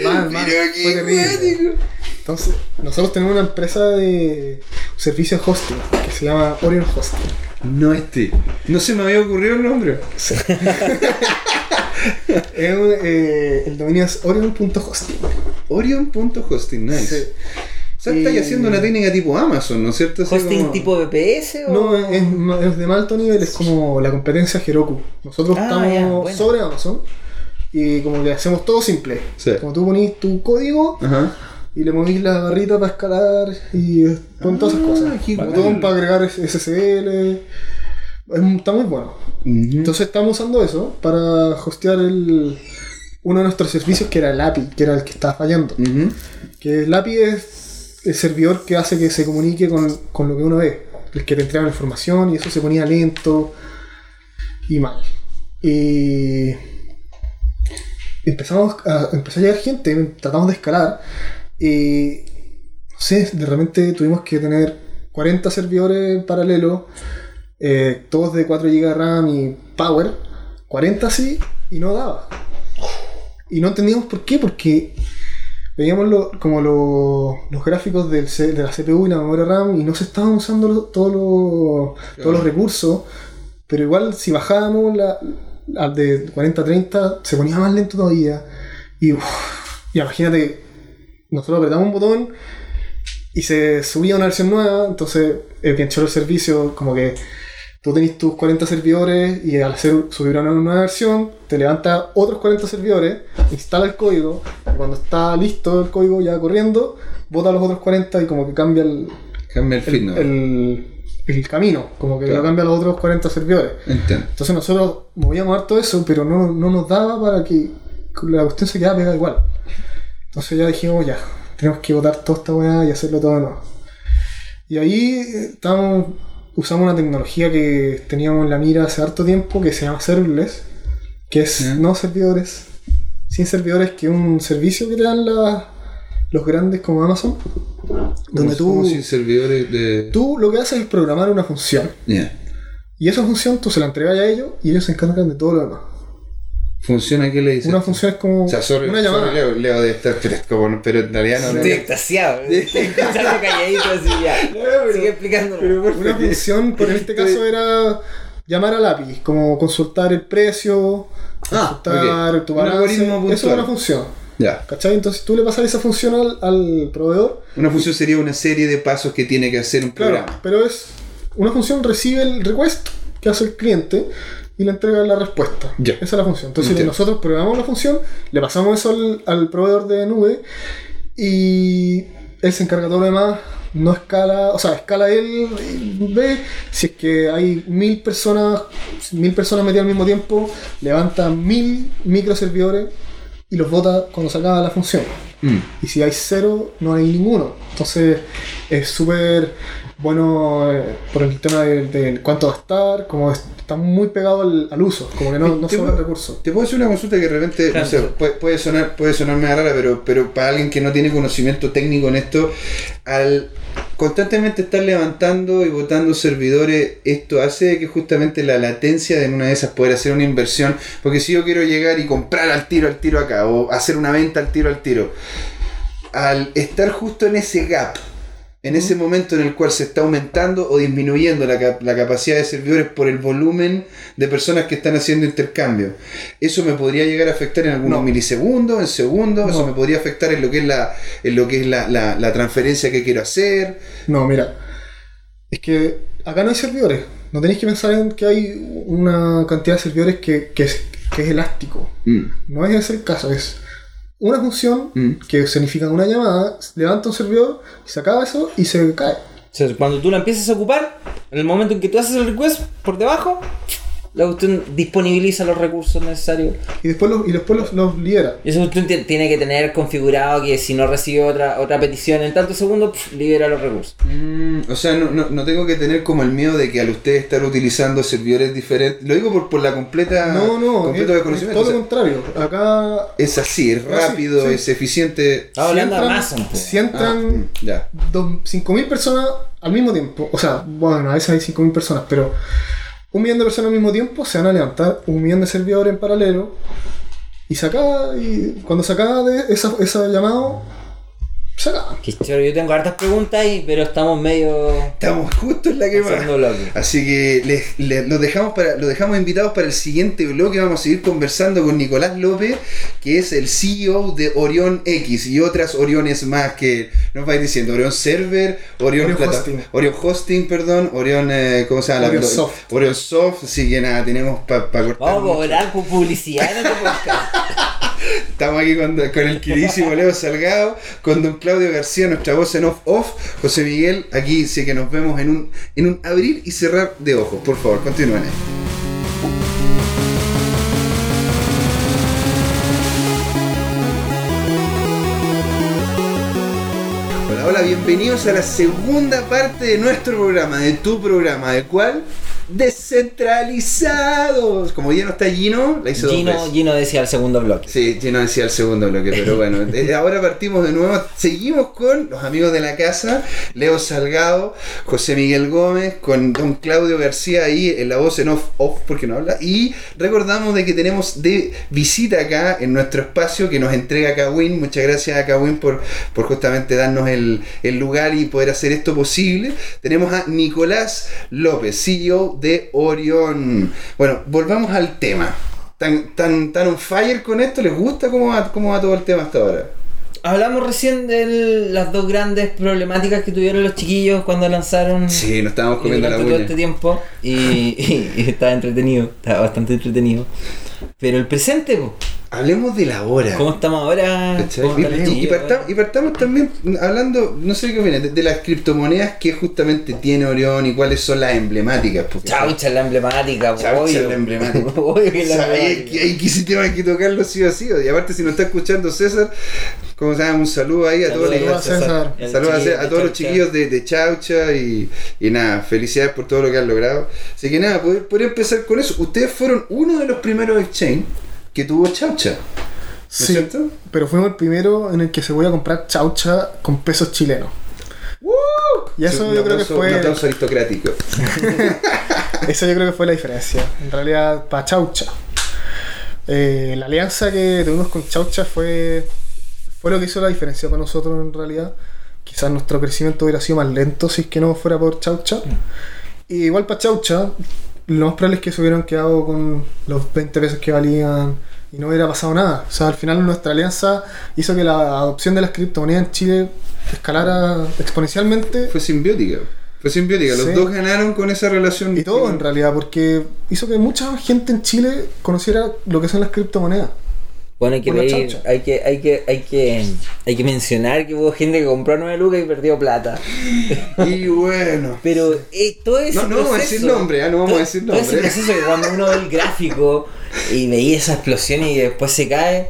fue terrible. cuático. Entonces, nosotros tenemos una empresa de servicio de hosting que se llama Orion Hosting. No este. No se me había ocurrido el nombre. Es un- eh, el dominio es orion.hosting. Orion.hosting, nice. Sí. O sea, estáis Y- haciendo una técnica tipo Amazon, ¿no es cierto? Así ¿Hosting como- tipo BPS o.? No, es, es de más alto nivel, es como la competencia Heroku. Nosotros Ah, estamos ya, bueno. sobre Amazon y como que hacemos todo simple. Sí. Como tú ponís tu código Ajá. y le movís la barrita para escalar y con todas esas Ah, cosas. Un bacán. botón para agregar SSL. Es- está muy bueno. Entonces estamos usando eso para hostear el, uno de nuestros servicios que era el API, que era el que estaba fallando. Que el API es el servidor que hace que se comunique con, con lo que uno ve, el que te entrega la información y eso se ponía lento y mal. Y empezamos a, empezó a llegar gente, tratamos de escalar y no sé, de repente tuvimos que tener 40 servidores en paralelo, eh, todos de 4 GB de RAM y Power, 40 así y no daba. Y no entendíamos por qué, porque veíamos lo- como lo- los gráficos del de la CPU y la memoria RAM y no se estaban usando lo- todos los- todos los recursos, pero igual si bajábamos la, de 40 a 30 se ponía más lento todavía. Y uf, ya imagínate, nosotros apretamos un botón y se subía una versión nueva, entonces el que echó el servicio como que tú tenés tus 40 servidores y al hacer subir una nueva versión, te levanta otros 40 servidores, instala el código, y cuando está listo el código ya corriendo, bota los otros 40 y como que cambia el, Cambia el el, el- el camino, como que Claro. lo cambia a los otros 40 servidores. Entiendo. Entonces nosotros movíamos harto eso, pero no, no nos daba para que la cuestión se quedara pegada igual. Entonces ya dijimos, ya, tenemos que botar toda esta weá y hacerlo todo de nuevo. Y ahí eh, estábamos, usamos una tecnología que teníamos en la mira hace harto tiempo que se llama Serverless, que es no servidores, sin servidores, que es un servicio que te dan la- los grandes como Amazon, donde tú, como sin servidores de. tú lo que haces es programar una función. Y esa función tú se la entregas a ellos y ellos se encargan de todo lo demás. ¿Funciona qué le dices? Una función es como O sea, sorry, una llamada. sorry, Leo, Leo de estar, como- pero en realidad no. Estoy extasiado. Estoy calladito así ya. Sigue explicándolo. Una función, por este caso, era llamar al API, como consultar el precio, Ah, consultar tu Un balance. algoritmo Eso es una función. Ya. ¿Cachai? Entonces tú le pasas esa función al, al proveedor. Una función sería una serie de pasos que tiene que hacer un Claro, programa. pero es una función recibe el request que hace el cliente y le entrega la respuesta. Ya. Esa es la función. Entonces Entiendo. nosotros programamos la función, le pasamos eso al, al proveedor de nube y él se encarga de todo lo demás. No escala, o sea, escala él, ve si es que hay mil personas, mil personas metidas al mismo tiempo, levanta mil microservidores y los bota cuando se acaba la función. Mm. Y si hay cero, no hay ninguno. Entonces es súper bueno eh, por el tema de, de cuánto gastar, como es- está muy pegado al, al uso, como que no, no sobra puedo- recursos. Te puedo hacer una consulta que de repente, Claro. no sé, puede, puede sonar, puede rara, pero, pero para alguien que no tiene conocimiento técnico en esto, al constantemente estar levantando y botando servidores, esto hace que justamente la latencia de una de esas poder hacer una inversión, porque si yo quiero llegar y comprar al tiro al tiro acá, o hacer una venta al tiro al tiro, al estar justo en ese gap, en ese momento en el cual se está aumentando o disminuyendo la, cap- la capacidad de servidores por el volumen de personas que están haciendo intercambio. ¿Eso me podría llegar a afectar en algunos No. milisegundos, en segundos? ¿Eso me podría afectar en lo que es la, en lo que es la, la- la transferencia que quiero hacer? No, mira, es que acá no hay servidores. No tenéis que pensar en que hay una cantidad de servidores que, que es, que es elástico. Mm. No es ese el caso, es una función Mm. que significa una llamada, levanta un servidor, se acaba eso y se cae. O sea, cuando tú la empiezas a ocupar, en el momento en que tú haces el request por debajo, la cuestión disponibiliza los recursos necesarios. Y después los, y después los, los libera. Y esa cuestión ti- tiene que tener configurado que si no recibe otra, otra petición en tantos segundos, libera los recursos. Mm, o sea, no, no, no tengo que tener como el miedo de que al usted estar utilizando servidores diferentes. Lo digo por, por la completa. No, no, es, completo es desconocimiento. todo O lo contrario. Acá es así, es Ah, sí, rápido, sí. es eficiente. Estaba hablando de entran- Amazon, pues. si entran Ah, mm, ya. dos- 5.000 personas al mismo tiempo. O sea, bueno, a veces hay 5.000 personas, pero un millón de personas al mismo tiempo se van a levantar un millón de servidores en paralelo. Y se acaba, y cuando se acaba de esa, esa llamado, choro, yo tengo hartas preguntas ahí, pero estamos medio Estamos justo en la que haciendo bloque. Así que les, les- los, dejamos para, los dejamos invitados para el siguiente bloque. Vamos a seguir conversando con Nicolás López, que es el CEO de Orión X y otras Oriones más que nos va a ir diciendo. Orión Server, Orión, Orion Plata- Hosting. Orion Hosting, perdón, Orión, eh, ¿cómo se llama? Orion La- Soft. Orion Soft, así que nada, tenemos para cortar. Vamos a cobrar publicidad en este podcast. Estamos aquí con, el queridísimo Leo Salgado, con don Claudio García, nuestra voz en off-off, José Miguel, aquí sí que nos vemos en un, en un abrir y cerrar de ojos. Por favor, continúen. Hola, hola, bienvenidos a la segunda parte de nuestro programa, de tu programa, ¿de cuál? Descentralizados. Como ya no está Gino, la dos Gino, veces. Gino decía el segundo bloque. Sí, Gino decía el segundo bloque, pero bueno, eh, ahora partimos de nuevo. Seguimos con los amigos de la casa, Leo Salgado, José Miguel Gómez, con don Claudio García ahí en la voz en off, off porque no habla. Y recordamos de que tenemos de visita acá en nuestro espacio que nos entrega Kawin. Muchas gracias a Kawin por, por justamente darnos el, el lugar y poder hacer esto posible. Tenemos a Nicolás López, CEO de Orión. Bueno, volvamos al tema. ¿Tan, tan, tan on fire con esto? ¿Les gusta cómo va, cómo va todo el tema hasta ahora? Hablamos recién de las dos grandes problemáticas que tuvieron los chiquillos cuando lanzaron Sí, nos estábamos comiendo la todo este tiempo y, y- y estaba entretenido, estaba bastante entretenido. Pero el presente, po, Hablemos de la hora. ¿cómo estamos ahora? ¿Cachai? ¿Cómo están los Y, y chiquillos partam- ahora? y partamos también hablando, no sé qué opinan, de, de las criptomonedas que justamente tiene Orión y cuáles son las emblemáticas. porque- Chaucha es la emblemática, Chaucha la emblemática. Obvio que la hay, que, hay que ese tema hay que tocarlo sí o sí. Y aparte, si nos está escuchando César, como se llama, un saludo ahí a todos los, a César. El Saludos a, chiquillo a de todos los chiquillos de, de Chaucha y, y nada, felicidades por todo lo que han logrado. Así que nada, podría, podría empezar con eso. Ustedes fueron uno de los primeros exchange que tuvo Chaucha, ¿no es Sí, cierto? pero fuimos el primero en el que se voy a comprar chaucha con pesos chilenos. Y eso Un yo creo que Un fue aplauso aristocrático. Eso yo creo que fue la diferencia. En realidad, para Chaucha. Eh, la alianza que tuvimos con Chaucha fue, fue lo que hizo la diferencia para nosotros en realidad. Quizás nuestro crecimiento hubiera sido más lento si es que no fuera por Chaucha. Y igual para Chaucha, lo más probable es que se hubieran quedado con los 20 pesos que valían y no hubiera pasado nada. O sea, al final nuestra alianza hizo que la adopción de las criptomonedas en Chile escalara exponencialmente. Fue simbiótica. Fue simbiótica. Los Sí. dos ganaron con esa relación. Y todo en realidad, porque hizo que mucha gente en Chile conociera lo que son las criptomonedas. Bueno, hay que, pedir- hay que, hay que, hay que, hay que mencionar que hubo gente que compró 9 lucas y perdió plata. Y bueno. Pero eh, todo ese No, no vamos a decir nombre, ah, no vamos a decir Todo ese nombre. proceso que cuando uno ve el gráfico y veía esa explosión y después se cae,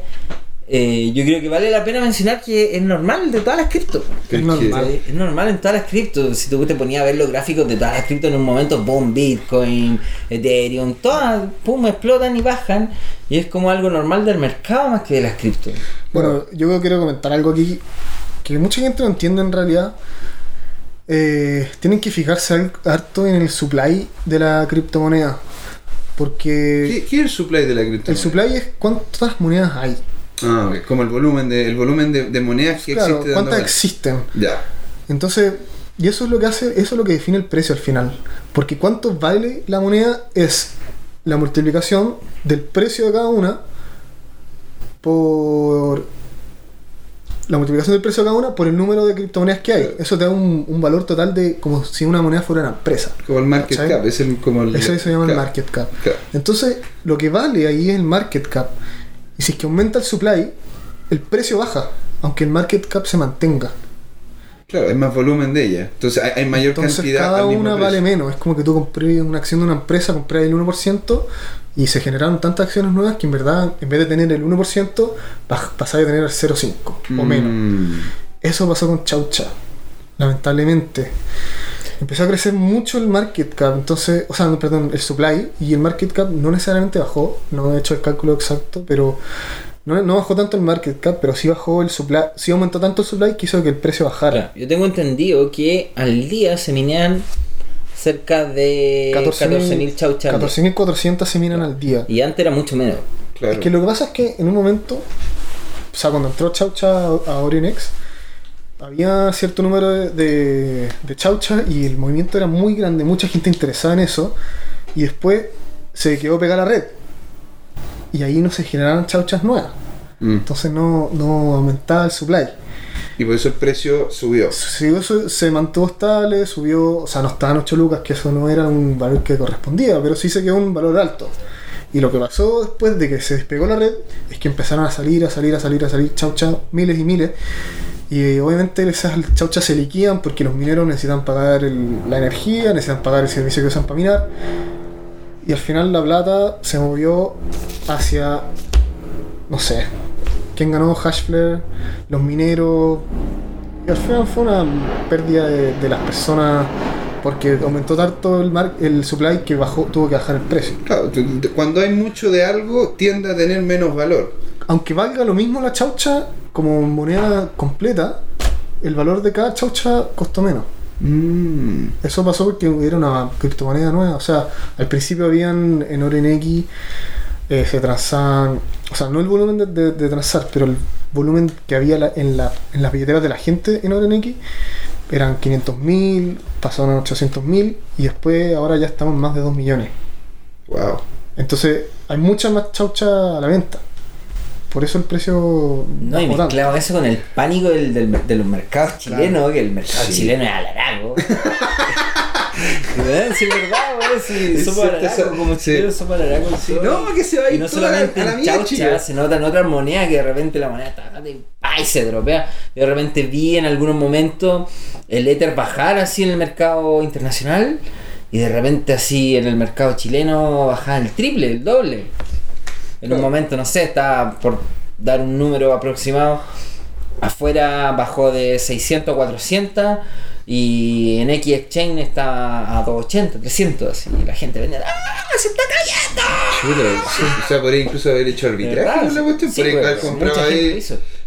eh, yo creo que vale la pena mencionar que es normal de todas las criptos. Es normal. Es normal en todas las criptos. Si tú te ponías a ver los gráficos de todas las criptos en un momento, boom, Bitcoin, Ethereum, todas, pum, explotan y bajan. Y es como algo normal del mercado más que de las criptos. Bueno, yo quiero comentar algo aquí que mucha gente no entiende en realidad. Eh, tienen que fijarse harto en el supply de la criptomoneda. Porque ¿Qué, qué es el supply de la criptomoneda? el supply es cuántas monedas hay. Ah, ok. Como el volumen de, el volumen de, de monedas que Claro, existe. cuántas existen. Ya. Entonces, y eso es lo que hace, eso es lo que define el precio al final. Porque cuánto vale la moneda es la multiplicación del precio de cada una por la multiplicación del precio de cada una por el número de criptomonedas que hay. Eso te da un, un valor total de como si una moneda fuera una empresa. Como el market cap. Es el, como el, Eso se llama el market cap. Entonces, lo que vale ahí es el market cap. Y si es que aumenta el supply, el precio baja, aunque el market cap se mantenga. Claro, es más volumen de ella. Entonces hay, hay mayor Entonces cantidad. cada al mismo una vale menos. Es como que tú compré una acción de una empresa, compré el 1% y se generaron tantas acciones nuevas que en verdad, en vez de tener el 1%, pas- pasáis a tener el 0,5 o menos. Mm. Eso pasó con Chaucha, lamentablemente. Empezó a crecer mucho el market cap, entonces, o sea, no, perdón, el supply y el market cap no necesariamente bajó, no he hecho el cálculo exacto, pero no, no bajó tanto el market cap, pero sí bajó el supply, sí aumentó tanto el supply que hizo que el precio bajara. Claro, yo tengo entendido que al día se minean cerca de 14.000 chauchas. al día. 14.400 se minan al día. Y antes era mucho menos. Claro. Es que lo que pasa es que en un momento, o sea, cuando entró Chaucha a Orionex, había cierto número de, de, de Chaucha y el movimiento era muy grande, mucha gente interesada en eso, y después se quedó pegada la red. Y ahí no se generaron chauchas nuevas. Mm. Entonces no, no aumentaba el supply. Y por eso el precio subió. Siguió su- se mantuvo estable, subió, o sea, no estaban 8 lucas, que eso no era un valor que correspondía, pero sí se quedó un valor alto. Y lo que pasó después de que se despegó la red es que empezaron a salir, a salir, a salir, a salir chauchas, miles y miles. Y obviamente esas chauchas se liquidan porque los mineros necesitan pagar la energía, necesitan pagar el servicio que usan para minar. Y al final la plata se movió hacia, no sé, quién ganó Hashflare, los mineros. Y al final fue una pérdida de, de las personas porque aumentó tanto el, mar- el supply que bajó, tuvo que bajar el precio. Claro, cuando hay mucho de algo, tiende a tener menos valor. Aunque valga lo mismo la chaucha como moneda completa, el valor de cada chaucha costó menos. Mm. Eso pasó porque era una criptomoneda nueva. O sea, al principio habían en OrenX eh, se transaban, o sea, no el volumen de, de- de transar, pero el volumen que había la- en, la, en las billeteras de la gente en OrenX eran 500.000, pasaron a 800.000 y después ahora ya estamos en más de 2 millones. Wow. Entonces hay mucha más chaucha a la venta. Por eso el precio No, y tanto. mezclado eso con el pánico del, del- de los mercados chilenos, que el mercado Sí. chileno es alarago. Sí, es verdad, güey. Sí, somos como sí. somos en todo. No, que se va a Y ir no toda la- solamente a la chaucha, Chile. se nota en otras monedas que de repente la moneda está y se dropea. Yo de repente vi en algunos momentos el Ether bajar así en el mercado internacional y de repente así en el mercado chileno bajar el triple, el doble. En un momento, no sé, estaba por dar un número aproximado. Afuera bajó de 600 a 400 y en X Exchange está a 280, 300 así. Y la gente vende, ¡ah! ¡Se está cayendo! Sí, O sea, podría incluso haber hecho ¿De arbitraje verdad? cuestión. Sí, podría pues, haber comprado ahí.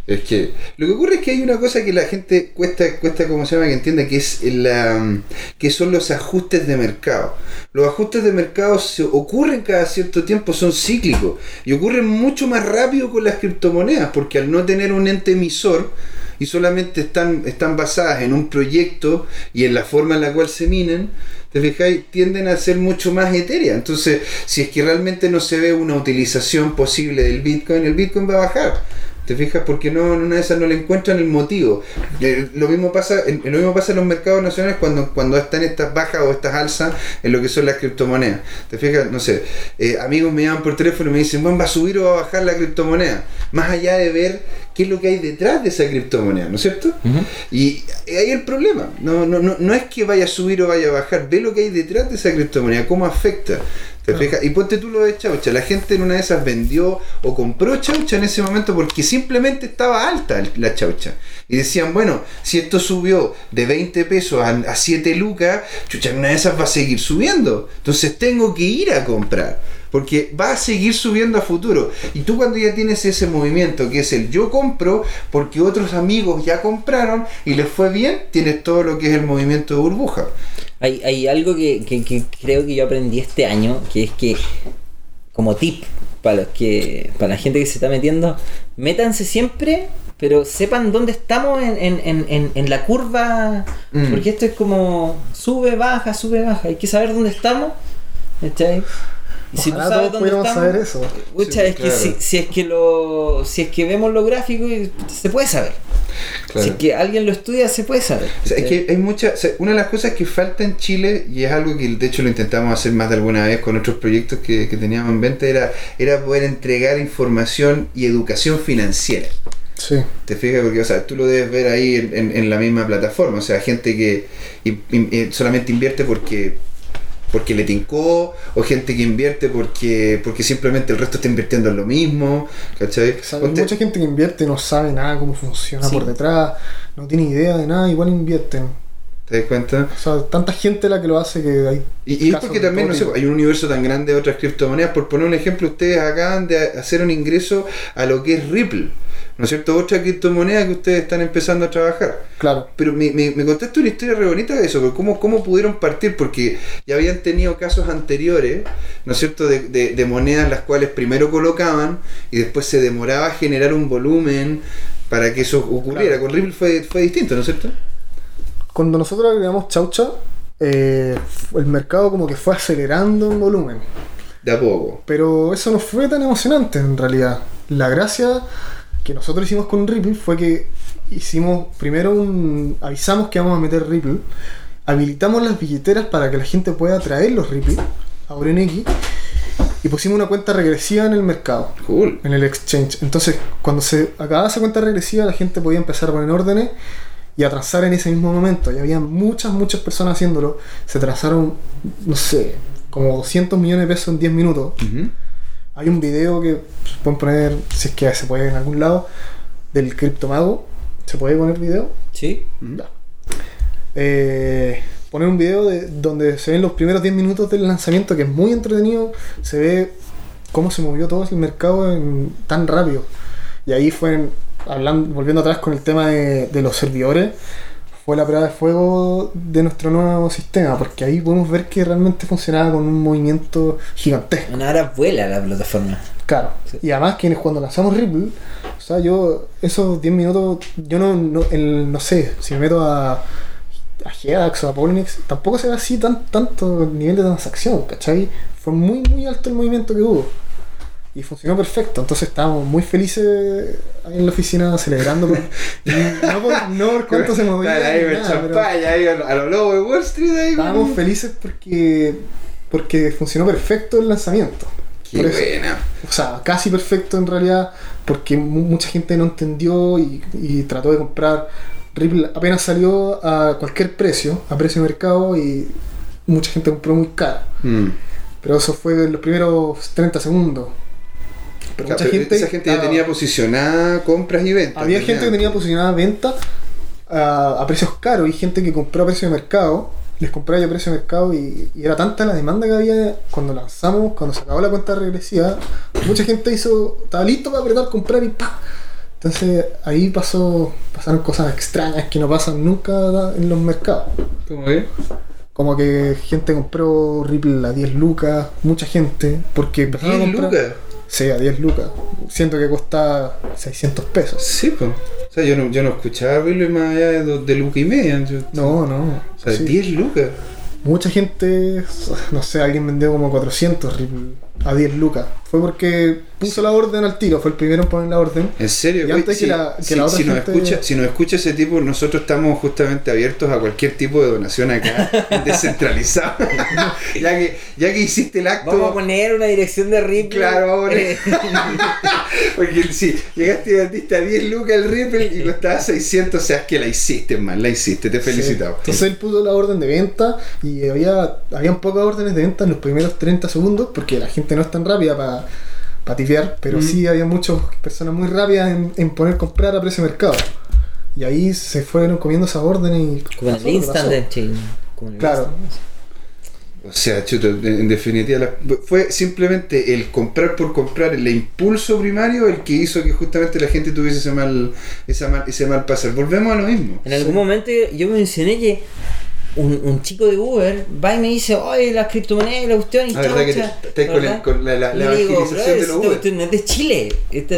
Es que lo que ocurre es que hay una cosa que la gente cuesta, cuesta como se llama, que entienda, que es la, que son los ajustes de mercado. Los ajustes de mercado se ocurren cada cierto tiempo, son cíclicos y ocurren mucho más rápido con las criptomonedas, porque al no tener un ente emisor y solamente están, están basadas en un proyecto y en la forma en la cual se minen, te fijáis, tienden a ser mucho más etéreas. Entonces, si es que realmente no se ve una utilización posible del Bitcoin, el Bitcoin va a bajar. ¿Te fijas? Porque no, en una de esas no le encuentran el motivo. Eh, Lo mismo pasa en, lo mismo pasa en los mercados nacionales cuando, cuando están estas bajas o estas alzas en lo que son las criptomonedas. ¿Te fijas? No sé, eh, amigos me llaman por teléfono y me dicen, bueno, ¿va a subir o va a bajar la criptomoneda? Más allá de ver qué es lo que hay detrás de esa criptomoneda, ¿no es cierto? Y ahí el problema. No, no, no, no es que vaya a subir o vaya a bajar, ve lo que hay detrás de esa criptomoneda, cómo afecta. ¿Te Claro. fijas? Y ponte tú lo de chaucha. La gente en una de esas vendió o compró chaucha en ese momento porque simplemente estaba alta la chaucha. Y decían, bueno, si esto subió de 20 pesos a, a 7 lucas, chucha, en una de esas va a seguir subiendo. Entonces tengo que ir a comprar. Porque va a seguir subiendo a futuro. Y tú cuando ya tienes ese movimiento que es el yo compro porque otros amigos ya compraron y les fue bien, tienes todo lo que es el movimiento de burbuja. Hay, hay algo que, que- que creo que yo aprendí este año, que es que, como tip para los que para la gente que se está metiendo, métanse siempre, pero sepan dónde estamos en, en- en- en- la curva, Mm. porque esto es como sube, baja, sube, baja, hay que saber dónde estamos. ¿cachai? Y si tú Ojalá sabes todos dónde pudiéramos estamos, saber eso. pucha, Sí, es que claro. si, si es que lo si es que vemos lo gráfico se puede saber. Claro. Si es que alguien lo estudia se puede saber. O sea, es que hay mucha, o sea, una de las cosas que falta en Chile, y es algo que de hecho lo intentamos hacer más de alguna vez con otros proyectos que, que teníamos en venta, era, era poder entregar información y educación financiera. Sí. ¿Te fijas? Porque, o sea, tú lo debes ver ahí en, en- en la misma plataforma. O sea, gente que in- in- eh, solamente invierte porque porque le tincó, o gente que invierte porque porque simplemente el resto está invirtiendo en lo mismo, ¿cachai? Hay mucha gente que invierte y no sabe nada cómo funciona Sí. por detrás, no tiene idea de nada, igual invierten. ¿Te das cuenta? O sea, tanta gente la que lo hace que hay. Y, y es porque también, no sé, hay un universo tan grande de otras criptomonedas. Por poner un ejemplo, ustedes acaban de hacer un ingreso a lo que es Ripple, ¿no es cierto? Otra criptomoneda que ustedes están empezando a trabajar. Claro. Pero me, me, me contaste una historia re bonita de eso, pero ¿cómo, ¿cómo pudieron partir? Porque ya habían tenido casos anteriores, ¿no es cierto?, de, de, de monedas las cuales primero colocaban y después se demoraba a generar un volumen para que eso ocurriera. Claro. Con Ripple fue, fue distinto, ¿no es cierto? Cuando nosotros agregamos Chaucha, eh, el mercado como que fue acelerando en volumen. De a poco. Pero eso no fue tan emocionante en realidad. La gracia que nosotros hicimos con Ripple fue que hicimos primero un. avisamos que vamos a meter Ripple, habilitamos las billeteras para que la gente pueda traer los Ripple a OrenX y pusimos una cuenta regresiva en el mercado, Cool. en el exchange. Entonces, cuando se acababa esa cuenta regresiva, la gente podía empezar a poner órdenes y a en ese mismo momento. Y había muchas, muchas personas haciéndolo. Se trazaron, no sé, como 200 millones de pesos en 10 minutos. Hay un video que pueden poner, si es que se puede en algún lado, del criptomago. ¿Se puede poner video? Sí. Ya. Eh, poner un video de, donde se ven los primeros 10 minutos del lanzamiento, que es muy entretenido. Se ve cómo se movió todo el mercado en- tan rápido. Y ahí fue, hablando, volviendo atrás con el tema de, de los servidores, fue la prueba de fuego de nuestro nuevo sistema, porque ahí podemos ver que realmente funcionaba con un movimiento gigantesco. Una hora vuela la plataforma. Claro. Y además que cuando lanzamos Ripple, o sea, yo esos 10 minutos, yo no, no, el- no sé, si me meto a, a Hedax o a Polynex, tampoco se ve así tan, tanto el nivel de transacción, ¿cachai? Fue muy, muy alto el movimiento que hubo. Y funcionó perfecto, entonces estábamos muy felices ahí en la oficina celebrando. por- no, por, no por cuánto se movía. Ahí nada, champaña, ahí a lo lobo de Wall Street. Ahí, estábamos felices porque, porque funcionó perfecto el lanzamiento. Qué buena. o sea, casi perfecto en realidad, porque mu- mucha gente no entendió y, y trató de comprar. Ripple apenas salió a cualquier precio, a precio de mercado, y mucha gente compró muy caro. Mm. Pero eso fue en los primeros 30 segundos. Pero Claro, mucha pero gente. esa gente ya tenía posicionada compras y ventas. había gente que tenía posicionada venta a, a precios caros y gente que compró a precio de mercado. Les compraba yo a precio de mercado y, y era tanta la demanda que había cuando lanzamos, cuando se acabó la cuenta regresiva. Mucha gente hizo, estaba listo para apretar, comprar y ¡pa! Entonces ahí pasó, pasaron cosas extrañas que no pasan nunca en los mercados. ¿Cómo es? Como que gente compró Ripple a 10 lucas, mucha gente, porque empezaron a 10 comprar. lucas. Sí, a 10 lucas. Siento que cuesta 600 pesos. Sí, pues. O sea, yo no, yo no escuchaba Ripple más allá de, de lucas y media. Yo- No, no. O sea, sí. 10 lucas. Mucha gente, no sé, alguien vendió como 400 Ripple a 10 lucas. Fue porque puso la orden al tiro, fue el primero en poner la orden. En serio, Y antes que si, la- que si- la otra si nos gente- escucha, si nos escucha ese tipo, nosotros estamos justamente abiertos a cualquier tipo de donación acá, descentralizado. ya que ya que hiciste el acto. Vamos a poner una dirección de Ripple. Claro, vamos a poner- Eh, Porque si llegaste y vendiste a 10 lucas el Ripple y costaba 600, o sea, es que la hiciste, man, la hiciste, te felicitamos. Entonces él puso la orden de venta y había habían pocas órdenes de venta en los primeros 30 segundos porque la gente no es tan rápida para pa tipear, pero Mm. sí había muchas personas muy rápidas en, en poner comprar a precio de mercado. Y ahí se fueron comiendo esa orden y Como en pasó el instant de como el Claro. instant. O sea, chuto, en, definitiva, la- fue simplemente el comprar por comprar, el impulso primario, el que hizo que justamente la gente tuviese ese mal, esa mal, ese mal pasar. Volvemos a lo mismo. En algún momento yo mencioné que un, un chico de Uber va y me dice, oye, las criptomonedas, la cuestión y La te- chaucha", estás con, la, la, la evangelización "Brother, de Uber. no es de Chile. Esta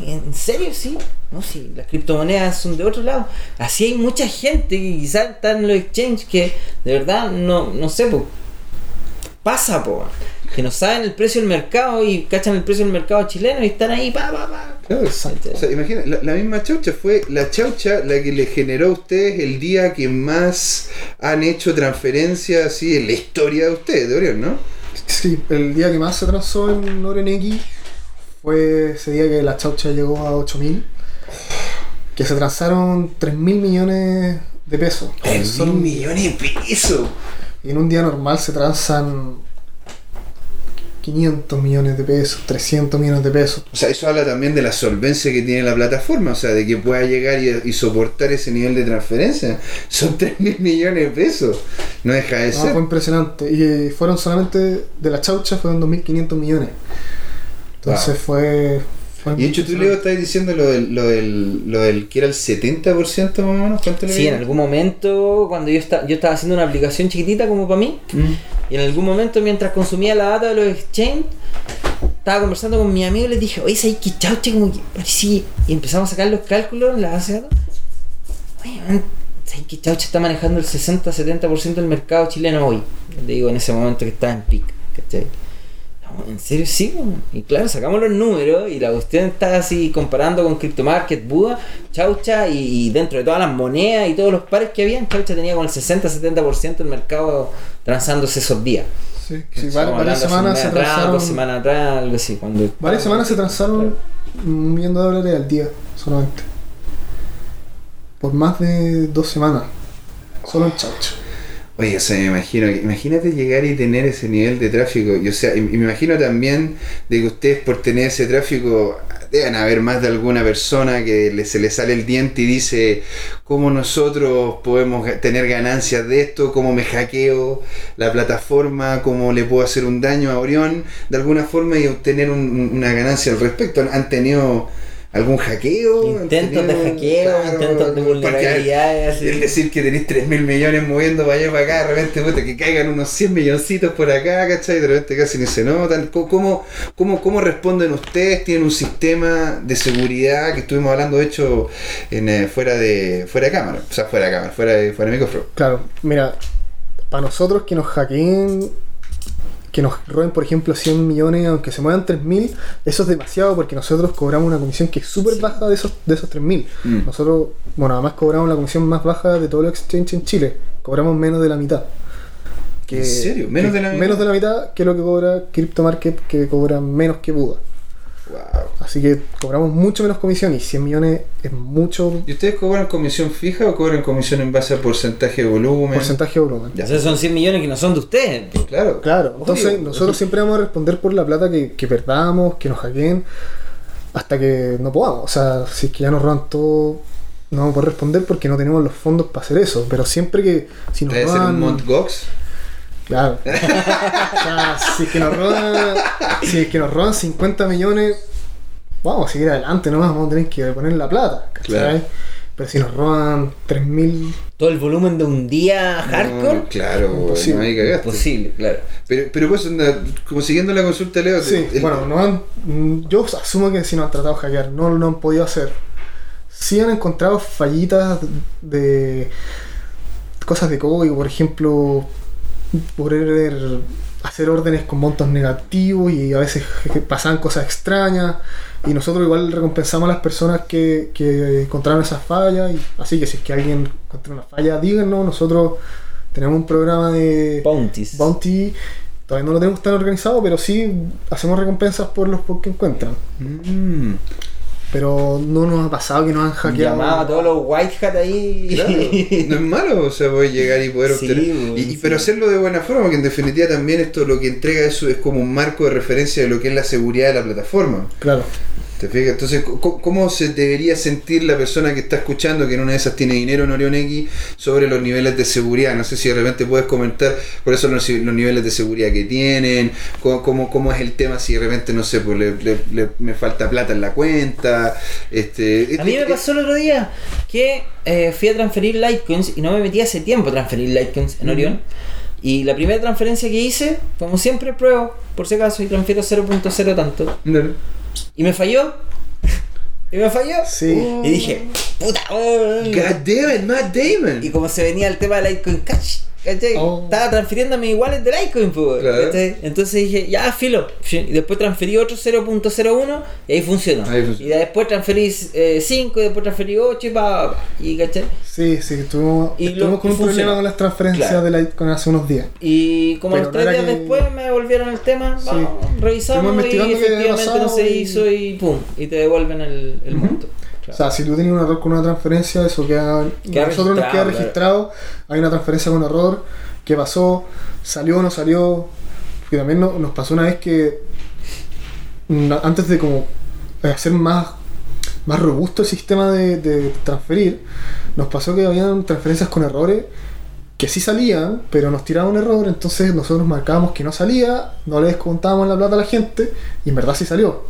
¿En serio? Sí. No, sí, las criptomonedas son de otro lado. Así hay mucha gente que quizás está en los exchanges que de verdad no, no sé, po, pasa, po, que no saben el precio del mercado y cachan el precio del mercado chileno y están ahí, pa, pa, pa. Claro. O sea, imagina, la, la misma chaucha fue la chaucha la que le generó a ustedes el día que más han hecho transferencias así en la historia de ustedes, de Orión, ¿no? Sí, el día que más se transó en OrenX fue ese día que la chaucha llegó a 8000. que se transaron 3 mil millones de pesos. 3 Son- mil millones de pesos. Y en un día normal se transan 500 millones de pesos, 300 millones de pesos. O sea, eso habla también de la solvencia que tiene la plataforma, o sea, de que pueda llegar y, y soportar ese nivel de transferencia. Son 3 mil millones de pesos. No deja de No, ser. fue impresionante. Y eh, fueron solamente de la chaucha, fueron 2.500 millones. Entonces Wow. fue Y de hecho, tú, Leo, estás diciendo lo del, lo del, lo del que era el 70% más o menos. ¿Cuánto le Sí, en algún momento, cuando yo, esta- yo estaba haciendo una aplicación chiquitita como para mí, Mm. y en algún momento mientras consumía la data de los exchange, estaba conversando con mi amigo y les dije, oye, ¿sabes qué chauche? Como que parecía... Y empezamos a sacar los cálculos en la base de datos. Oye, man, ¿sabes qué chauche está manejando el 60-70% del mercado chileno hoy? Le digo en ese momento que estaba en pic, ¿cachai? ¿En serio? Sí, y claro, sacamos los números y la cuestión está así comparando con CryptoMarket, Buda, Chaucha y, y dentro de todas las monedas y todos los pares que habían, Chaucha tenía con el 60-70% del mercado transándose esos días. Sí, varias, semanas se transaron. dos semanas atrás, algo así. Cuando Varias semanas se transaron un millón de dólares al día solamente. Por más de dos semanas. Solo en chaucha. Oye, o sea, me imagino, imagínate llegar y tener ese nivel de tráfico. Y, o sea, me imagino también de que ustedes por tener ese tráfico deben haber más de alguna persona que le- se le sale el diente y dice cómo nosotros podemos tener ganancias de esto, cómo me hackeo la plataforma, cómo le puedo hacer un daño a Orión de alguna forma y obtener un- una ganancia al respecto. ¿Han tenido algún hackeo? ¿Han Intentos de hackeo, Claro, intentos de vulnerabilidades. así. el decir que tenéis 3 mil millones moviendo para allá y para acá, de repente puta, que caigan unos 100 milloncitos por acá, ¿cachai? De repente casi ni se notan. ¿Cómo, cómo, cómo, cómo responden ustedes? ¿Tienen un sistema de seguridad que estuvimos hablando, de hecho, en, eh, fuera, de, fuera de cámara? O sea, fuera de cámara, fuera de, fuera de micrófono. Claro, mira, para nosotros que nos hackeen, que nos roben, por ejemplo, 100 millones, aunque se muevan 3.000, eso es demasiado porque nosotros cobramos una comisión que es súper baja de esos, de esos 3.000. Mm. Nosotros, bueno, además cobramos la comisión más baja de todos los exchange en Chile. Cobramos menos de la mitad. ¿En serio? ¿Menos de la mitad? Menos de la mitad que lo que cobra CryptoMarket, que cobra menos que Buda. Wow. Así que cobramos mucho menos comisión y 100 millones es mucho ¿Y ustedes cobran comisión fija o cobran comisión en base a porcentaje de volumen? porcentaje de volumen. Ya. O sea, son 100 millones que no son de ustedes. Claro. Claro, entonces Obvio. nosotros siempre vamos a responder por la plata que, que perdamos, que nos hackeen, hasta que no podamos. O sea, si es que ya nos roban todo, no vamos a poder responder porque no tenemos los fondos para hacer eso. Pero siempre que si nos Debe ser un roban. Mt. Gox. Claro. o sea, si es que nos roban. Si es que nos roban 50 millones, vamos a seguir adelante nomás, vamos a tener que poner la plata. ¿cachai? Claro. Pero si nos roban 3.000. Todo el volumen de un día hardcore. No, claro, Imposible. no hay cagaste. Posible, claro. Pero, pero pues, como siguiendo la consulta, Leo, Sí, el- bueno, no han, mm, yo asumo que si nos han tratado de hackear, no lo han podido hacer. Sí han encontrado fallitas de cosas de código, por ejemplo, poder hacer órdenes con montos negativos y a veces pasaban cosas extrañas y nosotros igual recompensamos a las personas que, que encontraron esas fallas y así que si es que alguien encontró una falla díganos nosotros tenemos un programa de Bounties. Bounty todavía no lo tenemos tan organizado, pero sí hacemos recompensas por los que encuentran. Mm, Pero no nos ha pasado que nos han hackeado. Llamaba a todos los white hat ahí. claro, no es malo, o sea, voy a llegar y poder Sí, obtener. y, y- sí. Pero hacerlo de buena forma, porque en definitiva también esto lo que entrega eso es como un marco de referencia de lo que es la seguridad de la plataforma. Claro. ¿Te fijas? Entonces, ¿cómo se debería sentir la persona que está escuchando que en una de esas tiene dinero en Orion X sobre los niveles de seguridad? No sé si de repente puedes comentar cuáles son los, los niveles de seguridad que tienen, cómo, cómo, cómo es el tema si de repente, no sé, pues le, le- le- me falta plata en la cuenta. Este, A mí me pasó el otro día que eh, fui a transferir Litecoins y no me metí hace tiempo a transferir Litecoins en Orion. Y la primera transferencia que hice, como siempre, pruebo, por si acaso, y transfiero 0.0 tanto. Y me falló. y me falló. Sí. Y dije, puta. oh". God damn it, Matt Damon. Y como se venía el tema de Litecoin Cash, ¿cachai? Oh. Estaba transfiriendo mis iguales de Litecoin, pues, Claro. ¿cachai? Entonces dije, ya, filo. Y después transferí otro 0.01 y ahí funcionó. Ahí funcionó. Y después transferí 5 y después transferí 8 y pa, pa, y ¿cachai? Sí, sí, estuvimos, Y estuvimos lo- con y un problema con las transferencias Claro. de Litecoin hace unos días. Y como a los tres días que- después me devolvieron el tema, Sí. vamos, revisamos y efectivamente no se hizo y pum, y te devuelven el, monto. O sea, si tú tienes un error con una transferencia, eso queda. Queda nosotros nos queda registrado. Hay una transferencia con error. ¿Qué pasó? ¿Salió o no salió? Porque también no- nos pasó una vez que. mm, Antes de como eh, hacer más, más robusto el sistema de, de transferir, nos pasó que habían transferencias con errores que sí salían, pero nos tiraba un error, entonces nosotros marcábamos que no salía, no le descontábamos la plata a la gente, y en verdad sí salió.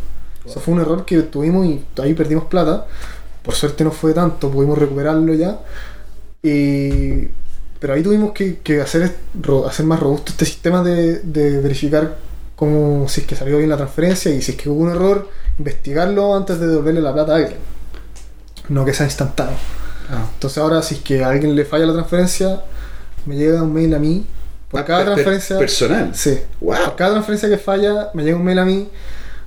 Eso fue un error que tuvimos y ahí perdimos plata. Por suerte no fue tanto, pudimos recuperarlo ya. Y- pero ahí tuvimos que, que hacer, hacer más robusto este sistema de, de verificar cómo, si es que salió bien la transferencia y si es que hubo un error, investigarlo antes de devolverle la plata a alguien. No que sea instantáneo. Ah. Entonces ahora si es que a alguien le falla la transferencia, me llega un mail a mí. Por Ah, cada per- transferencia... personal. Sí. Wow. Por cada transferencia que falla, me llega un mail a mí.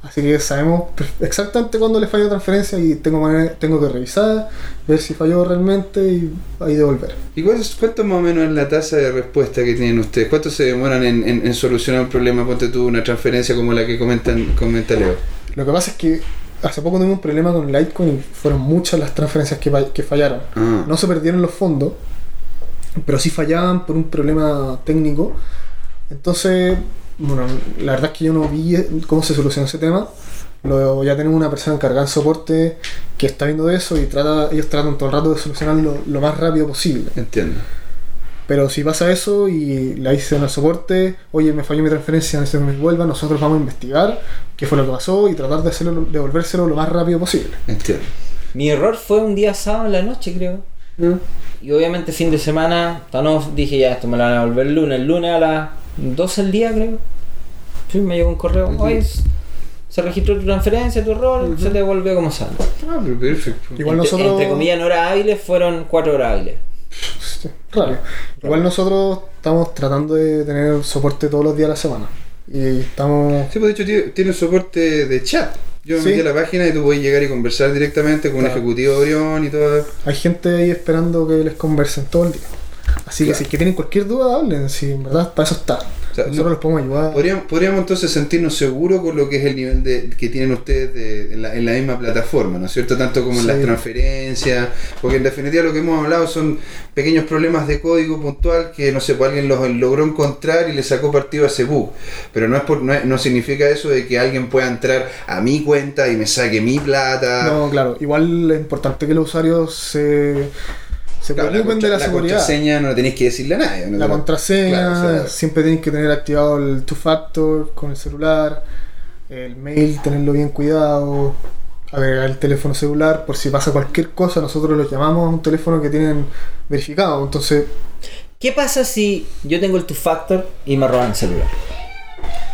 Así que sabemos exactamente cuándo le falló transferencia y tengo, manera- tengo que revisar, ver si falló realmente y ahí devolver. ¿Y cuánto más o menos es la tasa de respuesta que tienen ustedes? ¿Cuánto se demoran en, en- en solucionar un problema? Ponte tú una transferencia como la que comentan, comenta Leo. Lo que pasa es que hace poco tuvimos un problema con Litecoin y fueron muchas las transferencias que, que fallaron. Ah. No se perdieron los fondos, pero sí fallaban por un problema técnico. Entonces, bueno, la verdad es que yo no vi cómo se solucionó ese tema. Lo, ya tenemos una persona encargada en soporte que está viendo eso y trata, ellos tratan todo el rato de solucionarlo lo más rápido posible. Entiendo. Pero si pasa eso y le dicen al soporte, oye, me falló mi transferencia, necesito que me vuelva, nosotros vamos a investigar qué fue lo que pasó y tratar de hacerlo, devolvérselo lo más rápido posible. Entiendo. Mi error fue un día sábado en la noche, creo. Y obviamente fin de semana, no, dije ya, esto me lo van a devolver el lunes. El lunes a las 12 del día, creo. Sí, me llegó un correo. Oye, s- se registró tu transferencia, tu error, se te devolvió como sale. Ah, pero perfecto. Igual entre, nosotros- entre comillas, en horas hábiles fueron 4 horas hábiles. Sí, raro. Igual nosotros estamos tratando de tener soporte todos los días de la semana. Y estamos... Sí, pues de hecho tiene, soporte de chat. Yo me Sí. metí a la página y tú puedes llegar y conversar directamente con un Claro. ejecutivo de Orión y todo. Hay gente ahí esperando que les conversen todo el día. Así que si es que tienen cualquier duda, hablen. Si en verdad para eso está. O sea, Nosotros no- los podemos ayudar. Podríamos, podríamos entonces sentirnos seguros con lo que es el nivel de, que tienen ustedes de- en, la, en la misma plataforma, ¿no es cierto? Tanto como en las transferencias, porque en definitiva lo que hemos hablado son pequeños problemas de código puntual que, no sé, pues alguien los logró encontrar y le sacó partido a ese bug. Pero no, es por, no, es- no significa eso de que alguien pueda entrar a mi cuenta y me saque mi plata. No, claro. Igual es importante que los usuarios se, se Claro, preocupen de la, contra- seguridad. contraseña no la tenéis que decirle a nadie. ¿no? La contraseña, Claro, o sea, siempre tienen que tener activado el two-factor con el celular, el mail, tenerlo bien cuidado, agregar el teléfono celular, por si pasa cualquier cosa, nosotros lo llamamos a un teléfono que tienen verificado. Entonces, ¿Qué pasa si yo tengo el two-factor y me roban el celular?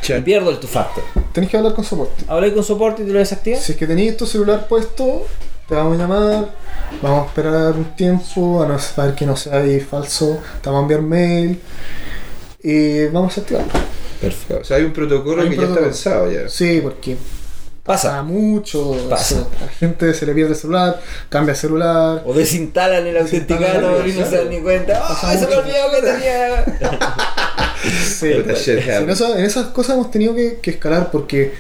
Y pierdo el two-factor. tenés que hablar con soporte. Hablé con soporte y te lo desactivas. Si es que tenéis tu celular puesto, te vamos a llamar, vamos a esperar un tiempo, a no saber que no sea ahí falso, te vamos a enviar mail y vamos a activarlo. Perfecto. O sea, hay un protocolo Hay un que ya está pensado ya. Sí, porque pasa Pasa. mucho. Pasa. eso. La gente se le pierde el celular, cambia el celular. O desinstalan el autenticador y no se dan ni cuenta. Pasa ¡Ah! se me olvidó que tenía! Sí, shit en, eso- esas cosas hemos tenido que, que escalar porque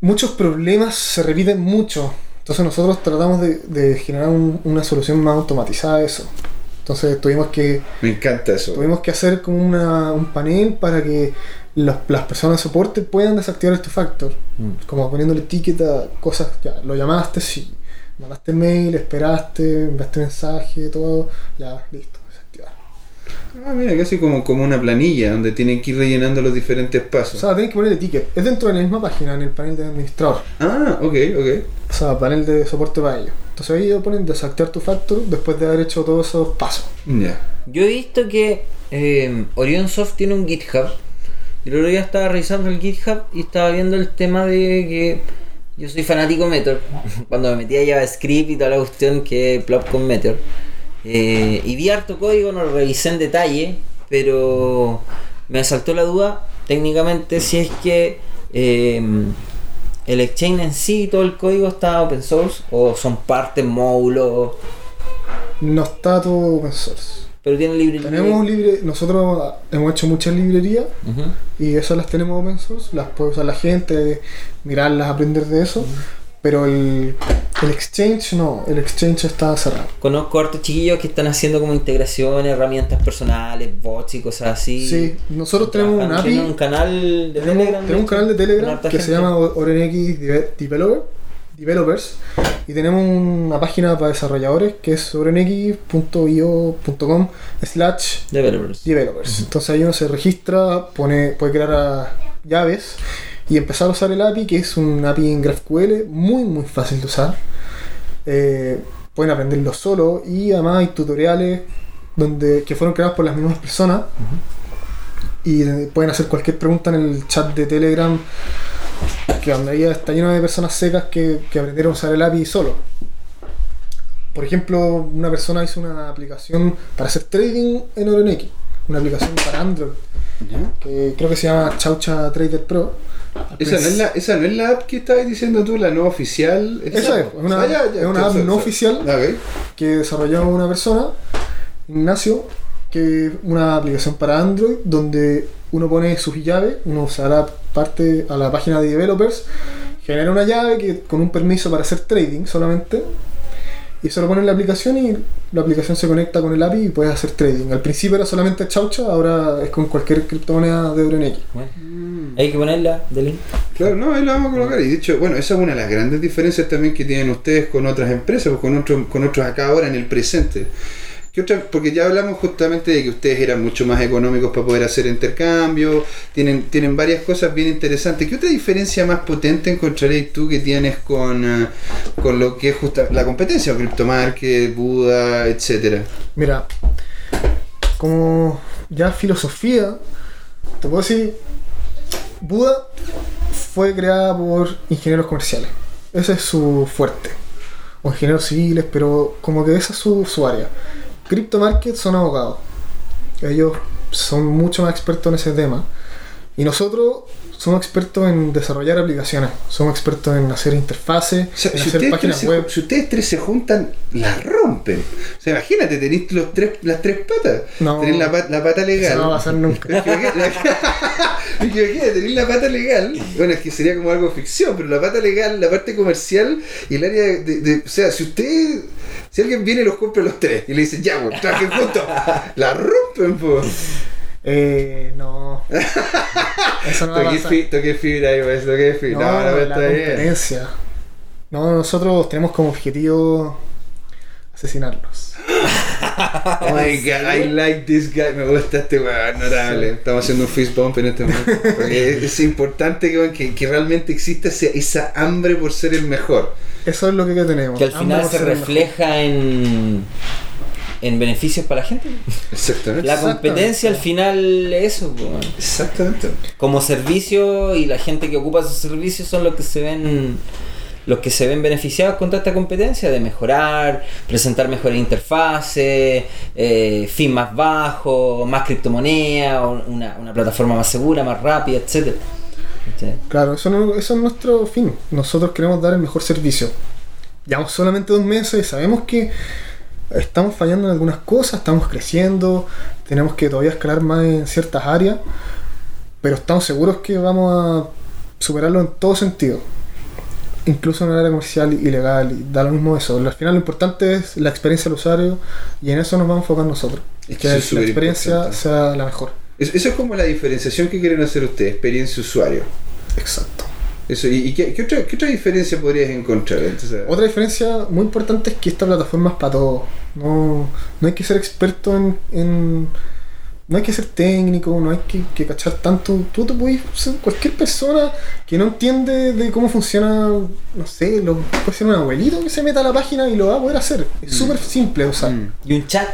muchos problemas se repiten mucho. Entonces nosotros tratamos de, de generar un- una solución más automatizada a eso. Entonces tuvimos que, Me encanta eso. tuvimos que hacer como una- un panel para que los- las personas de soporte puedan desactivar este factor. Mm. Como poniéndole etiqueta, cosas, ya, lo llamaste, sí. Mandaste mail, esperaste, enviaste mensaje, todo, ya, listo. Ah, mira, casi como, como una planilla donde tienen que ir rellenando los diferentes O pasos. sea, tenés que poner etiquet. Es dentro de la misma página, en el panel de administrador. ah, ok, ok. O sea, panel de soporte para ellos. Entonces ahí ellos ponen desactivar tu factor después de haber hecho todos esos pasos. Ya. Yo he visto que eh, Orion Soft tiene un GitHub. Y el otro día estaba revisando el GitHub y estaba viendo el tema de que yo soy fanático de Meteor. Cuando me metí a JavaScript y toda la cuestión que plop con Meteor. Eh, y vi harto código, no lo revisé en detalle, pero me asaltó la duda técnicamente si es que eh, el exchange en sí, todo el código está open source o son partes, módulos, No está todo open source. pero tiene libre Tenemos libre, nosotros hemos hecho muchas librerías y esas las tenemos open source, las puede usar la gente, mirarlas, aprender de eso. Pero el, El Exchange no, el Exchange está cerrado. Conozco hartos chiquillos que están haciendo como integraciones, herramientas personales, bots y cosas así. Sí, nosotros tenemos un API. un canal de Tenemos, Telegram. tenemos un canal de Telegram que se llama OrenX Deve- Developer, Developers y tenemos una página para desarrolladores que es orenx.io.com slash Developers. developers. Entonces ahí uno se registra, pone, puede crear llaves y empezar a usar el API, que es un API en GraphQL muy muy fácil de usar. Eh, pueden aprenderlo solo y además hay tutoriales donde, que fueron creados por las mismas personas y pueden hacer cualquier pregunta en el chat de Telegram que donde está lleno de personas secas que, que aprendieron a usar el API solo. Por ejemplo, una persona hizo una aplicación para hacer trading en OrenX, una aplicación para Android, que creo que se llama Chaucha Trader Pro. Esa no, es la, esa no es la app que estabas diciendo tú, la no oficial. Esa es, una- Ah, ya, ya, es una app no oficial. Ah, ok. que desarrolló una persona, Ignacio, que es una aplicación para Android donde uno pone sus llaves, uno se la parte a la página de developers, genera una llave que con un permiso para hacer trading solamente, y eso lo pone en la aplicación y la aplicación se conecta con el API y puedes hacer trading. Al principio era solamente Chaucha, ahora es con cualquier criptomoneda de OrenX. Bueno, hay que ponerla de link. Claro, no, ahí lo vamos a colocar. Y de hecho, bueno, esa es una de las grandes diferencias también que tienen ustedes con otras empresas, pues con otros, con otros acá ahora en el presente. ¿Qué otra? Porque ya hablamos justamente de que ustedes eran mucho más económicos para poder hacer intercambio, tienen, tienen varias cosas bien interesantes. ¿Qué otra diferencia más potente encontraréis tú que tienes con, eh, con lo que es justa, la competencia, CryptoMarket, Buda, etcétera? Mira, como ya filosofía, te puedo decir, Buda fue creada por ingenieros comerciales. Ese es su fuerte. O ingenieros civiles, pero como que esa es su, su área. Crypto Market son abogados. Ellos son mucho más expertos en ese tema. Y nosotros somos expertos en desarrollar aplicaciones. Somos expertos en hacer interfaces, O sea, en si, hacer páginas se, web. si ustedes tres se juntan, la rompen. O sea, imagínate, tenéis los tres, las tres patas. No. Tenéis la, la pata legal. Eso no va a pasar nunca. Imagínate, tenéis la pata legal. Bueno, es que sería como algo ficción, pero la pata legal, la parte comercial y el área de. de- o sea, si usted. Si alguien viene y los compra los tres y le dice, ya, pues, traje juntos, la rompen, pues. Eh, no. Eso no Toqué, fi- toqué fibra ahí, pues, toqué fibra. No, No, no, la está bien. No, nosotros tenemos como objetivo asesinarlos. Oh my god, I like this guy. Me gusta este weón, notable. Estamos haciendo un fist bump en este momento. Porque es, es importante que, que, que realmente exista ese- esa hambre por ser el mejor. Eso es lo que tenemos. Que al Hambre final se refleja en, en beneficios para la gente. Exactamente. La Exactamente. competencia al final es eso. po. Exactamente. Como servicio y la gente que ocupa esos servicios son los que se ven los que se ven beneficiados con esta competencia de mejorar, presentar mejores interfaces, eh, fin más bajo, más criptomoneda, una plataforma más segura, más rápida, etc. Claro, eso, no- eso es nuestro fin. Nosotros queremos dar el mejor servicio. Llevamos solamente dos meses y sabemos que estamos fallando en algunas cosas, estamos creciendo, tenemos que todavía escalar más en ciertas áreas, pero estamos seguros que vamos a superarlo en todo sentido. Incluso en el área comercial y legal, y da lo mismo eso. Al final lo importante es la experiencia del usuario y en eso nos vamos a enfocar nosotros. Es Que la es súper experiencia importante. sea la mejor. Es- Eso es como la diferenciación que quieren hacer ustedes, experiencia usuario. Exacto. Eso, ¿Y, y qué, qué otra, qué otra diferencia podrías encontrar? Entonces, Otra diferencia muy importante es que esta plataforma es para todos. No, no hay que ser experto en, en- No hay que ser técnico, no hay que, que cachar tanto. Tú te puedes ser cualquier persona que no entiende de cómo funciona, no sé, lo, puede ser un abuelito que se meta a la página y lo va a poder hacer. Es súper simple de usar. Mm. Y un chat.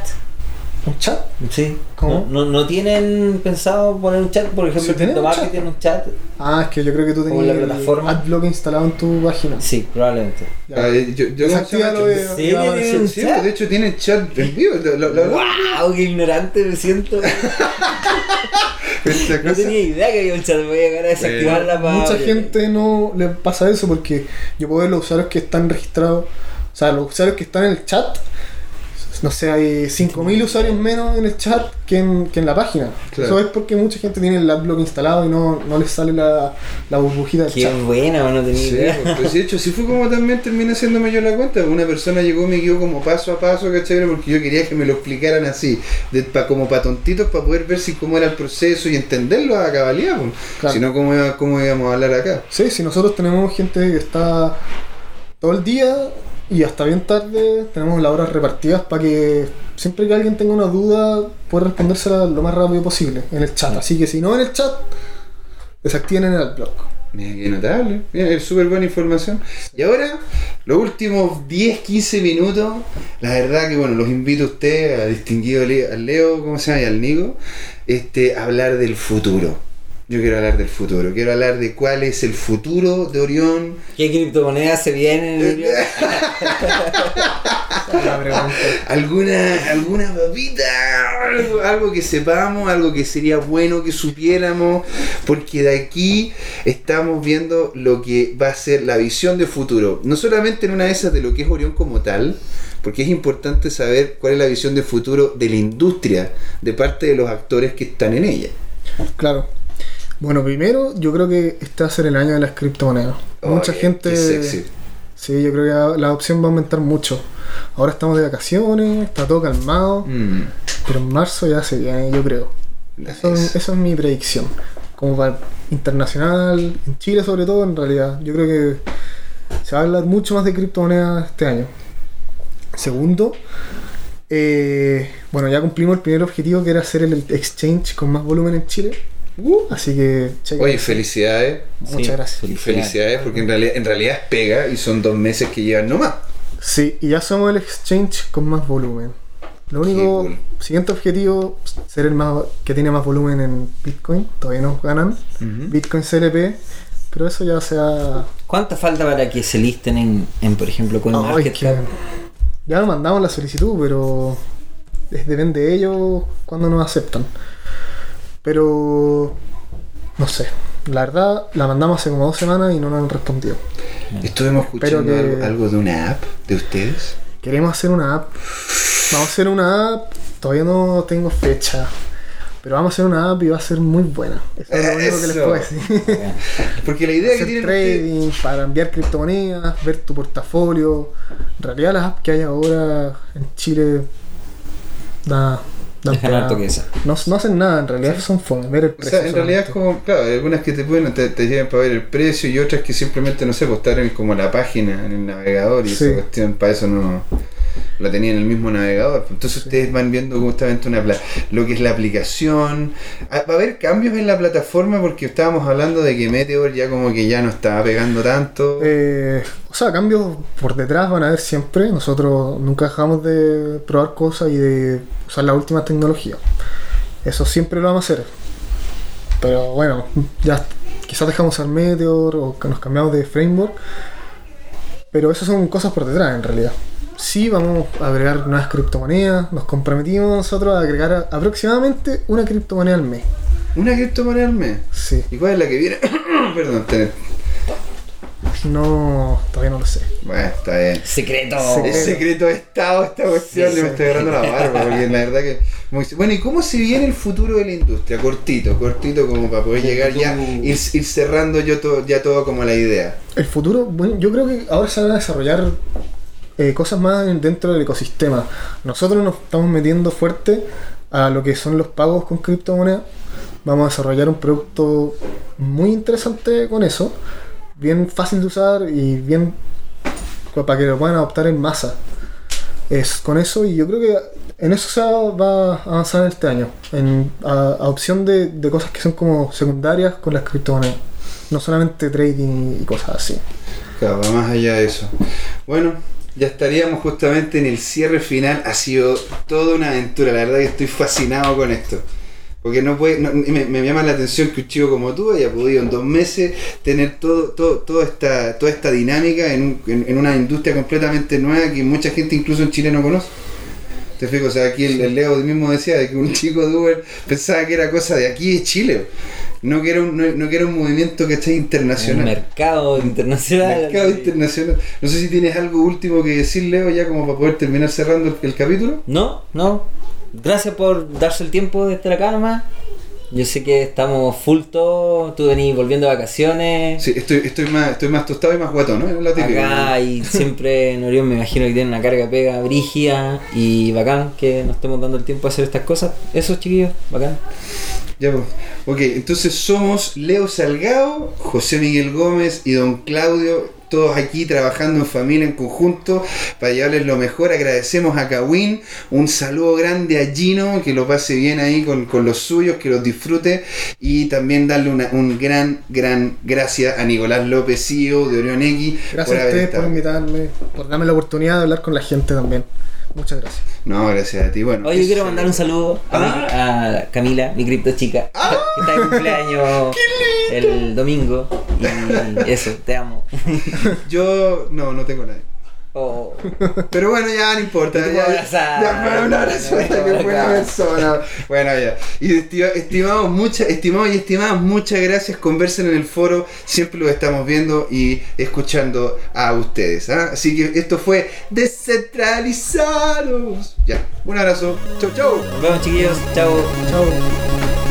Un chat. Sí. ¿Cómo? ¿No, no, no tienen pensado poner un chat? Por ejemplo, tenemos CryptoMarket chat. tiene un chat. Ah, es que yo creo que tú Como tenías la el plataforma. Adblock instalado en tu página. Sí, probablemente. Ya. Ah, yo, yo, Desactívalo de- Sí, tiene un chat. de hecho tienen chat en vivo. Lo, lo- lo- ¡Wow! ¡Qué ignorante me siento! No tenía idea que había un chat. Voy a llegar a desactivarla para. Mucha gente no le pasa eso porque yo puedo ver los usuarios que están registrados, o sea, los usuarios que están en el chat no sé, hay 5.000 usuarios menos en el chat que en, que en la página. Claro. Eso es porque mucha gente tiene el adblock instalado y no, no les sale la, la burbujita del Qué chat. buena, no tenía Sí, idea. pues de hecho, sí fue como también terminé haciéndome yo la cuenta. Una persona llegó y me guió como paso a paso, ¿cachai? Porque yo quería que me lo explicaran así, de, pa- como para tontitos, para poder ver si cómo era el proceso y entenderlo a cabalidad. pues. Claro. Si no, ¿cómo, iba- ¿cómo íbamos a hablar acá? Sí, si nosotros tenemos gente que está todo el día y hasta bien tarde, tenemos las horas repartidas para que siempre que alguien tenga una duda pueda respondérsela lo más rápido posible en el chat. Así que si no en el chat, desactiven en el adblock. Mira, qué notable, Mira, es súper buena información. Y ahora, los últimos 10, 15 minutos, la verdad que bueno, los invito a ustedes, a distinguido Le- al Leo, ¿cómo se llama? Y al Nico, este, a hablar del futuro. Yo quiero hablar del futuro, quiero hablar de cuál es el futuro de Orión. ¿Qué criptomonedas se vienen? La pregunta. alguna alguna papita, algo, algo que sepamos, algo que sería bueno que supiéramos, porque de aquí estamos viendo lo que va a ser la visión de futuro, no solamente en una de esas de lo que es Orión como tal, porque es importante saber cuál es la visión de futuro de la industria, de parte de los actores que están en ella. Claro. Bueno, primero yo creo que este va a ser el año de las criptomonedas. Mucha Oye, gente... qué sexy. Sí, yo creo que la opción va a aumentar mucho. Ahora estamos de vacaciones, está todo calmado, Mm, pero en marzo ya se viene, yo creo. Eso es mi predicción. Como para internacional, en Chile sobre todo, en realidad. Yo creo que se va a hablar mucho más de criptomonedas este año. Segundo, eh, bueno, ya cumplimos el primer objetivo que era hacer el exchange con más volumen en Chile. Así que, chequen Oye, felicidades. muchas Sí, gracias. Y felicidades porque en realidad, en realidad es pega y son dos meses que llevan nomás. Sí, y ya somos el exchange con más volumen. Lo único, cool. siguiente objetivo, ser el más que tiene más volumen en Bitcoin. Todavía no ganan. Bitcoin CLP, pero eso ya sea. ¿Cuánto falta para que se listen en, en por ejemplo, con que- ya lo mandamos la solicitud, pero depende de ellos cuando nos aceptan. Pero no sé. La verdad, la mandamos hace como dos semanas y no nos han respondido. Estuvimos escuchando que- algo, algo de una app de ustedes. Queremos hacer una app. Vamos a hacer una app. Todavía no tengo fecha. Pero vamos a hacer una app y va a ser muy buena. Eso es lo único que les puedo decir. Porque la idea que hacer tienen ustedes- trading, para enviar criptomonedas, ver tu portafolio. En realidad las apps que hay ahora en Chile da, dan Dejan harto que esa. no, no hacen nada, en realidad son fome, ver el O precio. sea, en realidad es como, claro, hay algunas que te pueden, te, te llevan para ver el precio y otras que simplemente, no sé, pues estar en como la página, en el navegador y Sí. esa cuestión, para eso no la tenía en el mismo navegador. Entonces ustedes van viendo justamente una lo que es la aplicación. Ah, Va a haber cambios en la plataforma porque estábamos hablando de que Meteor ya como que ya no estaba pegando tanto. Eh, o sea, cambios por detrás van a haber siempre. Nosotros nunca dejamos de probar cosas y de usar la última tecnología. Eso siempre lo vamos a hacer. Pero bueno, ya quizás dejamos usar Meteor o que nos cambiamos de framework. Pero eso son cosas por detrás en realidad. Sí, vamos a agregar nuevas criptomonedas. Nos comprometimos nosotros a agregar aproximadamente una criptomoneda al mes. Una criptomoneda al mes. Sí. ¿Y cuál es la que viene? Perdón, ten- No, todavía no lo sé. bueno, está bien. Secreto. Es secreto de estado esta cuestión, Sí, le me estoy agarrando la barba, porque la verdad que... muy- Bueno, ¿y cómo se viene el futuro de la industria? Cortito, cortito, como para poder llegar ya, ir, ir cerrando yo todo, ya todo como la idea. El futuro, bueno, yo creo que ahora se van a desarrollar eh, cosas más en- dentro del ecosistema. Nosotros nos estamos metiendo fuerte a lo que son los pagos con criptomonedas. Vamos a desarrollar un producto muy interesante con eso, bien fácil de usar y bien pa- para que lo puedan adoptar en masa. Es con eso y yo creo que en eso se va- a avanzar este año, en adopción de, de cosas que son como secundarias con las criptomonedas, no solamente trading y cosas así. Claro, va más allá de eso. Bueno, ya estaríamos justamente en el cierre final. Ha sido toda una aventura, la verdad que estoy fascinado con esto. Porque no puede, no- me, llama la atención que un chico como tú haya podido en dos meses tener todo, todo, toda esta, toda esta dinámica en, un- en- una industria completamente nueva que mucha gente incluso en Chile no conoce. Te fijo, o sea, aquí el, el Leo mismo decía de que un chico de Uber pensaba que era cosa de aquí de Chile. No que era un, no, no que era un movimiento que esté El internacional. mercado internacional. Mercado internacional. No sé si tienes algo último que decir, Leo, ya como para poder terminar cerrando el, el capítulo. No, no. Gracias por darse el tiempo de estar acá nomás. Yo sé que estamos full todo. Tú venís volviendo de vacaciones. Sí, estoy, estoy, más, estoy más tostado y más guatón, ¿no? Es lo típico. Acá y siempre en Orión me imagino que tiene una carga pega brígida y bacán que nos estemos dando el tiempo de hacer estas cosas. Eso chiquillos, bacán. Ya, pues. Ok, entonces somos Leo Salgado, José Miguel Gómez y don Claudio, todos aquí trabajando en familia, en conjunto, para llevarles lo mejor. Agradecemos a Kawin, un saludo grande a Gino, que lo pase bien ahí con, con los suyos, que los disfrute, y también darle una- un gran, gran gracias a Nicolás López, CEO de Orión X, Gracias a ustedes por invitarme, por darme la oportunidad de hablar con la gente también. Muchas gracias. No, gracias a ti. Bueno, Oye, yo quiero mandar un saludo a, mi- a Camila, mi cripto chica, que está de cumpleaños el domingo. Y eso, te amo. Yo no, no tengo nadie. Oh. Pero bueno, ya no importa. Ya, abrazar. ya, bueno, un abrazo, No, esta no, que no. persona. Bueno, ya. Y estima- estimados, muchas, estimados y estimadas, muchas gracias. Conversen en el foro. Siempre los estamos viendo y escuchando a ustedes. ¿ah? Así que esto fue Descentralizados. Ya. Un abrazo. Chau, chau. Nos vemos chiquillos, chao. Chao.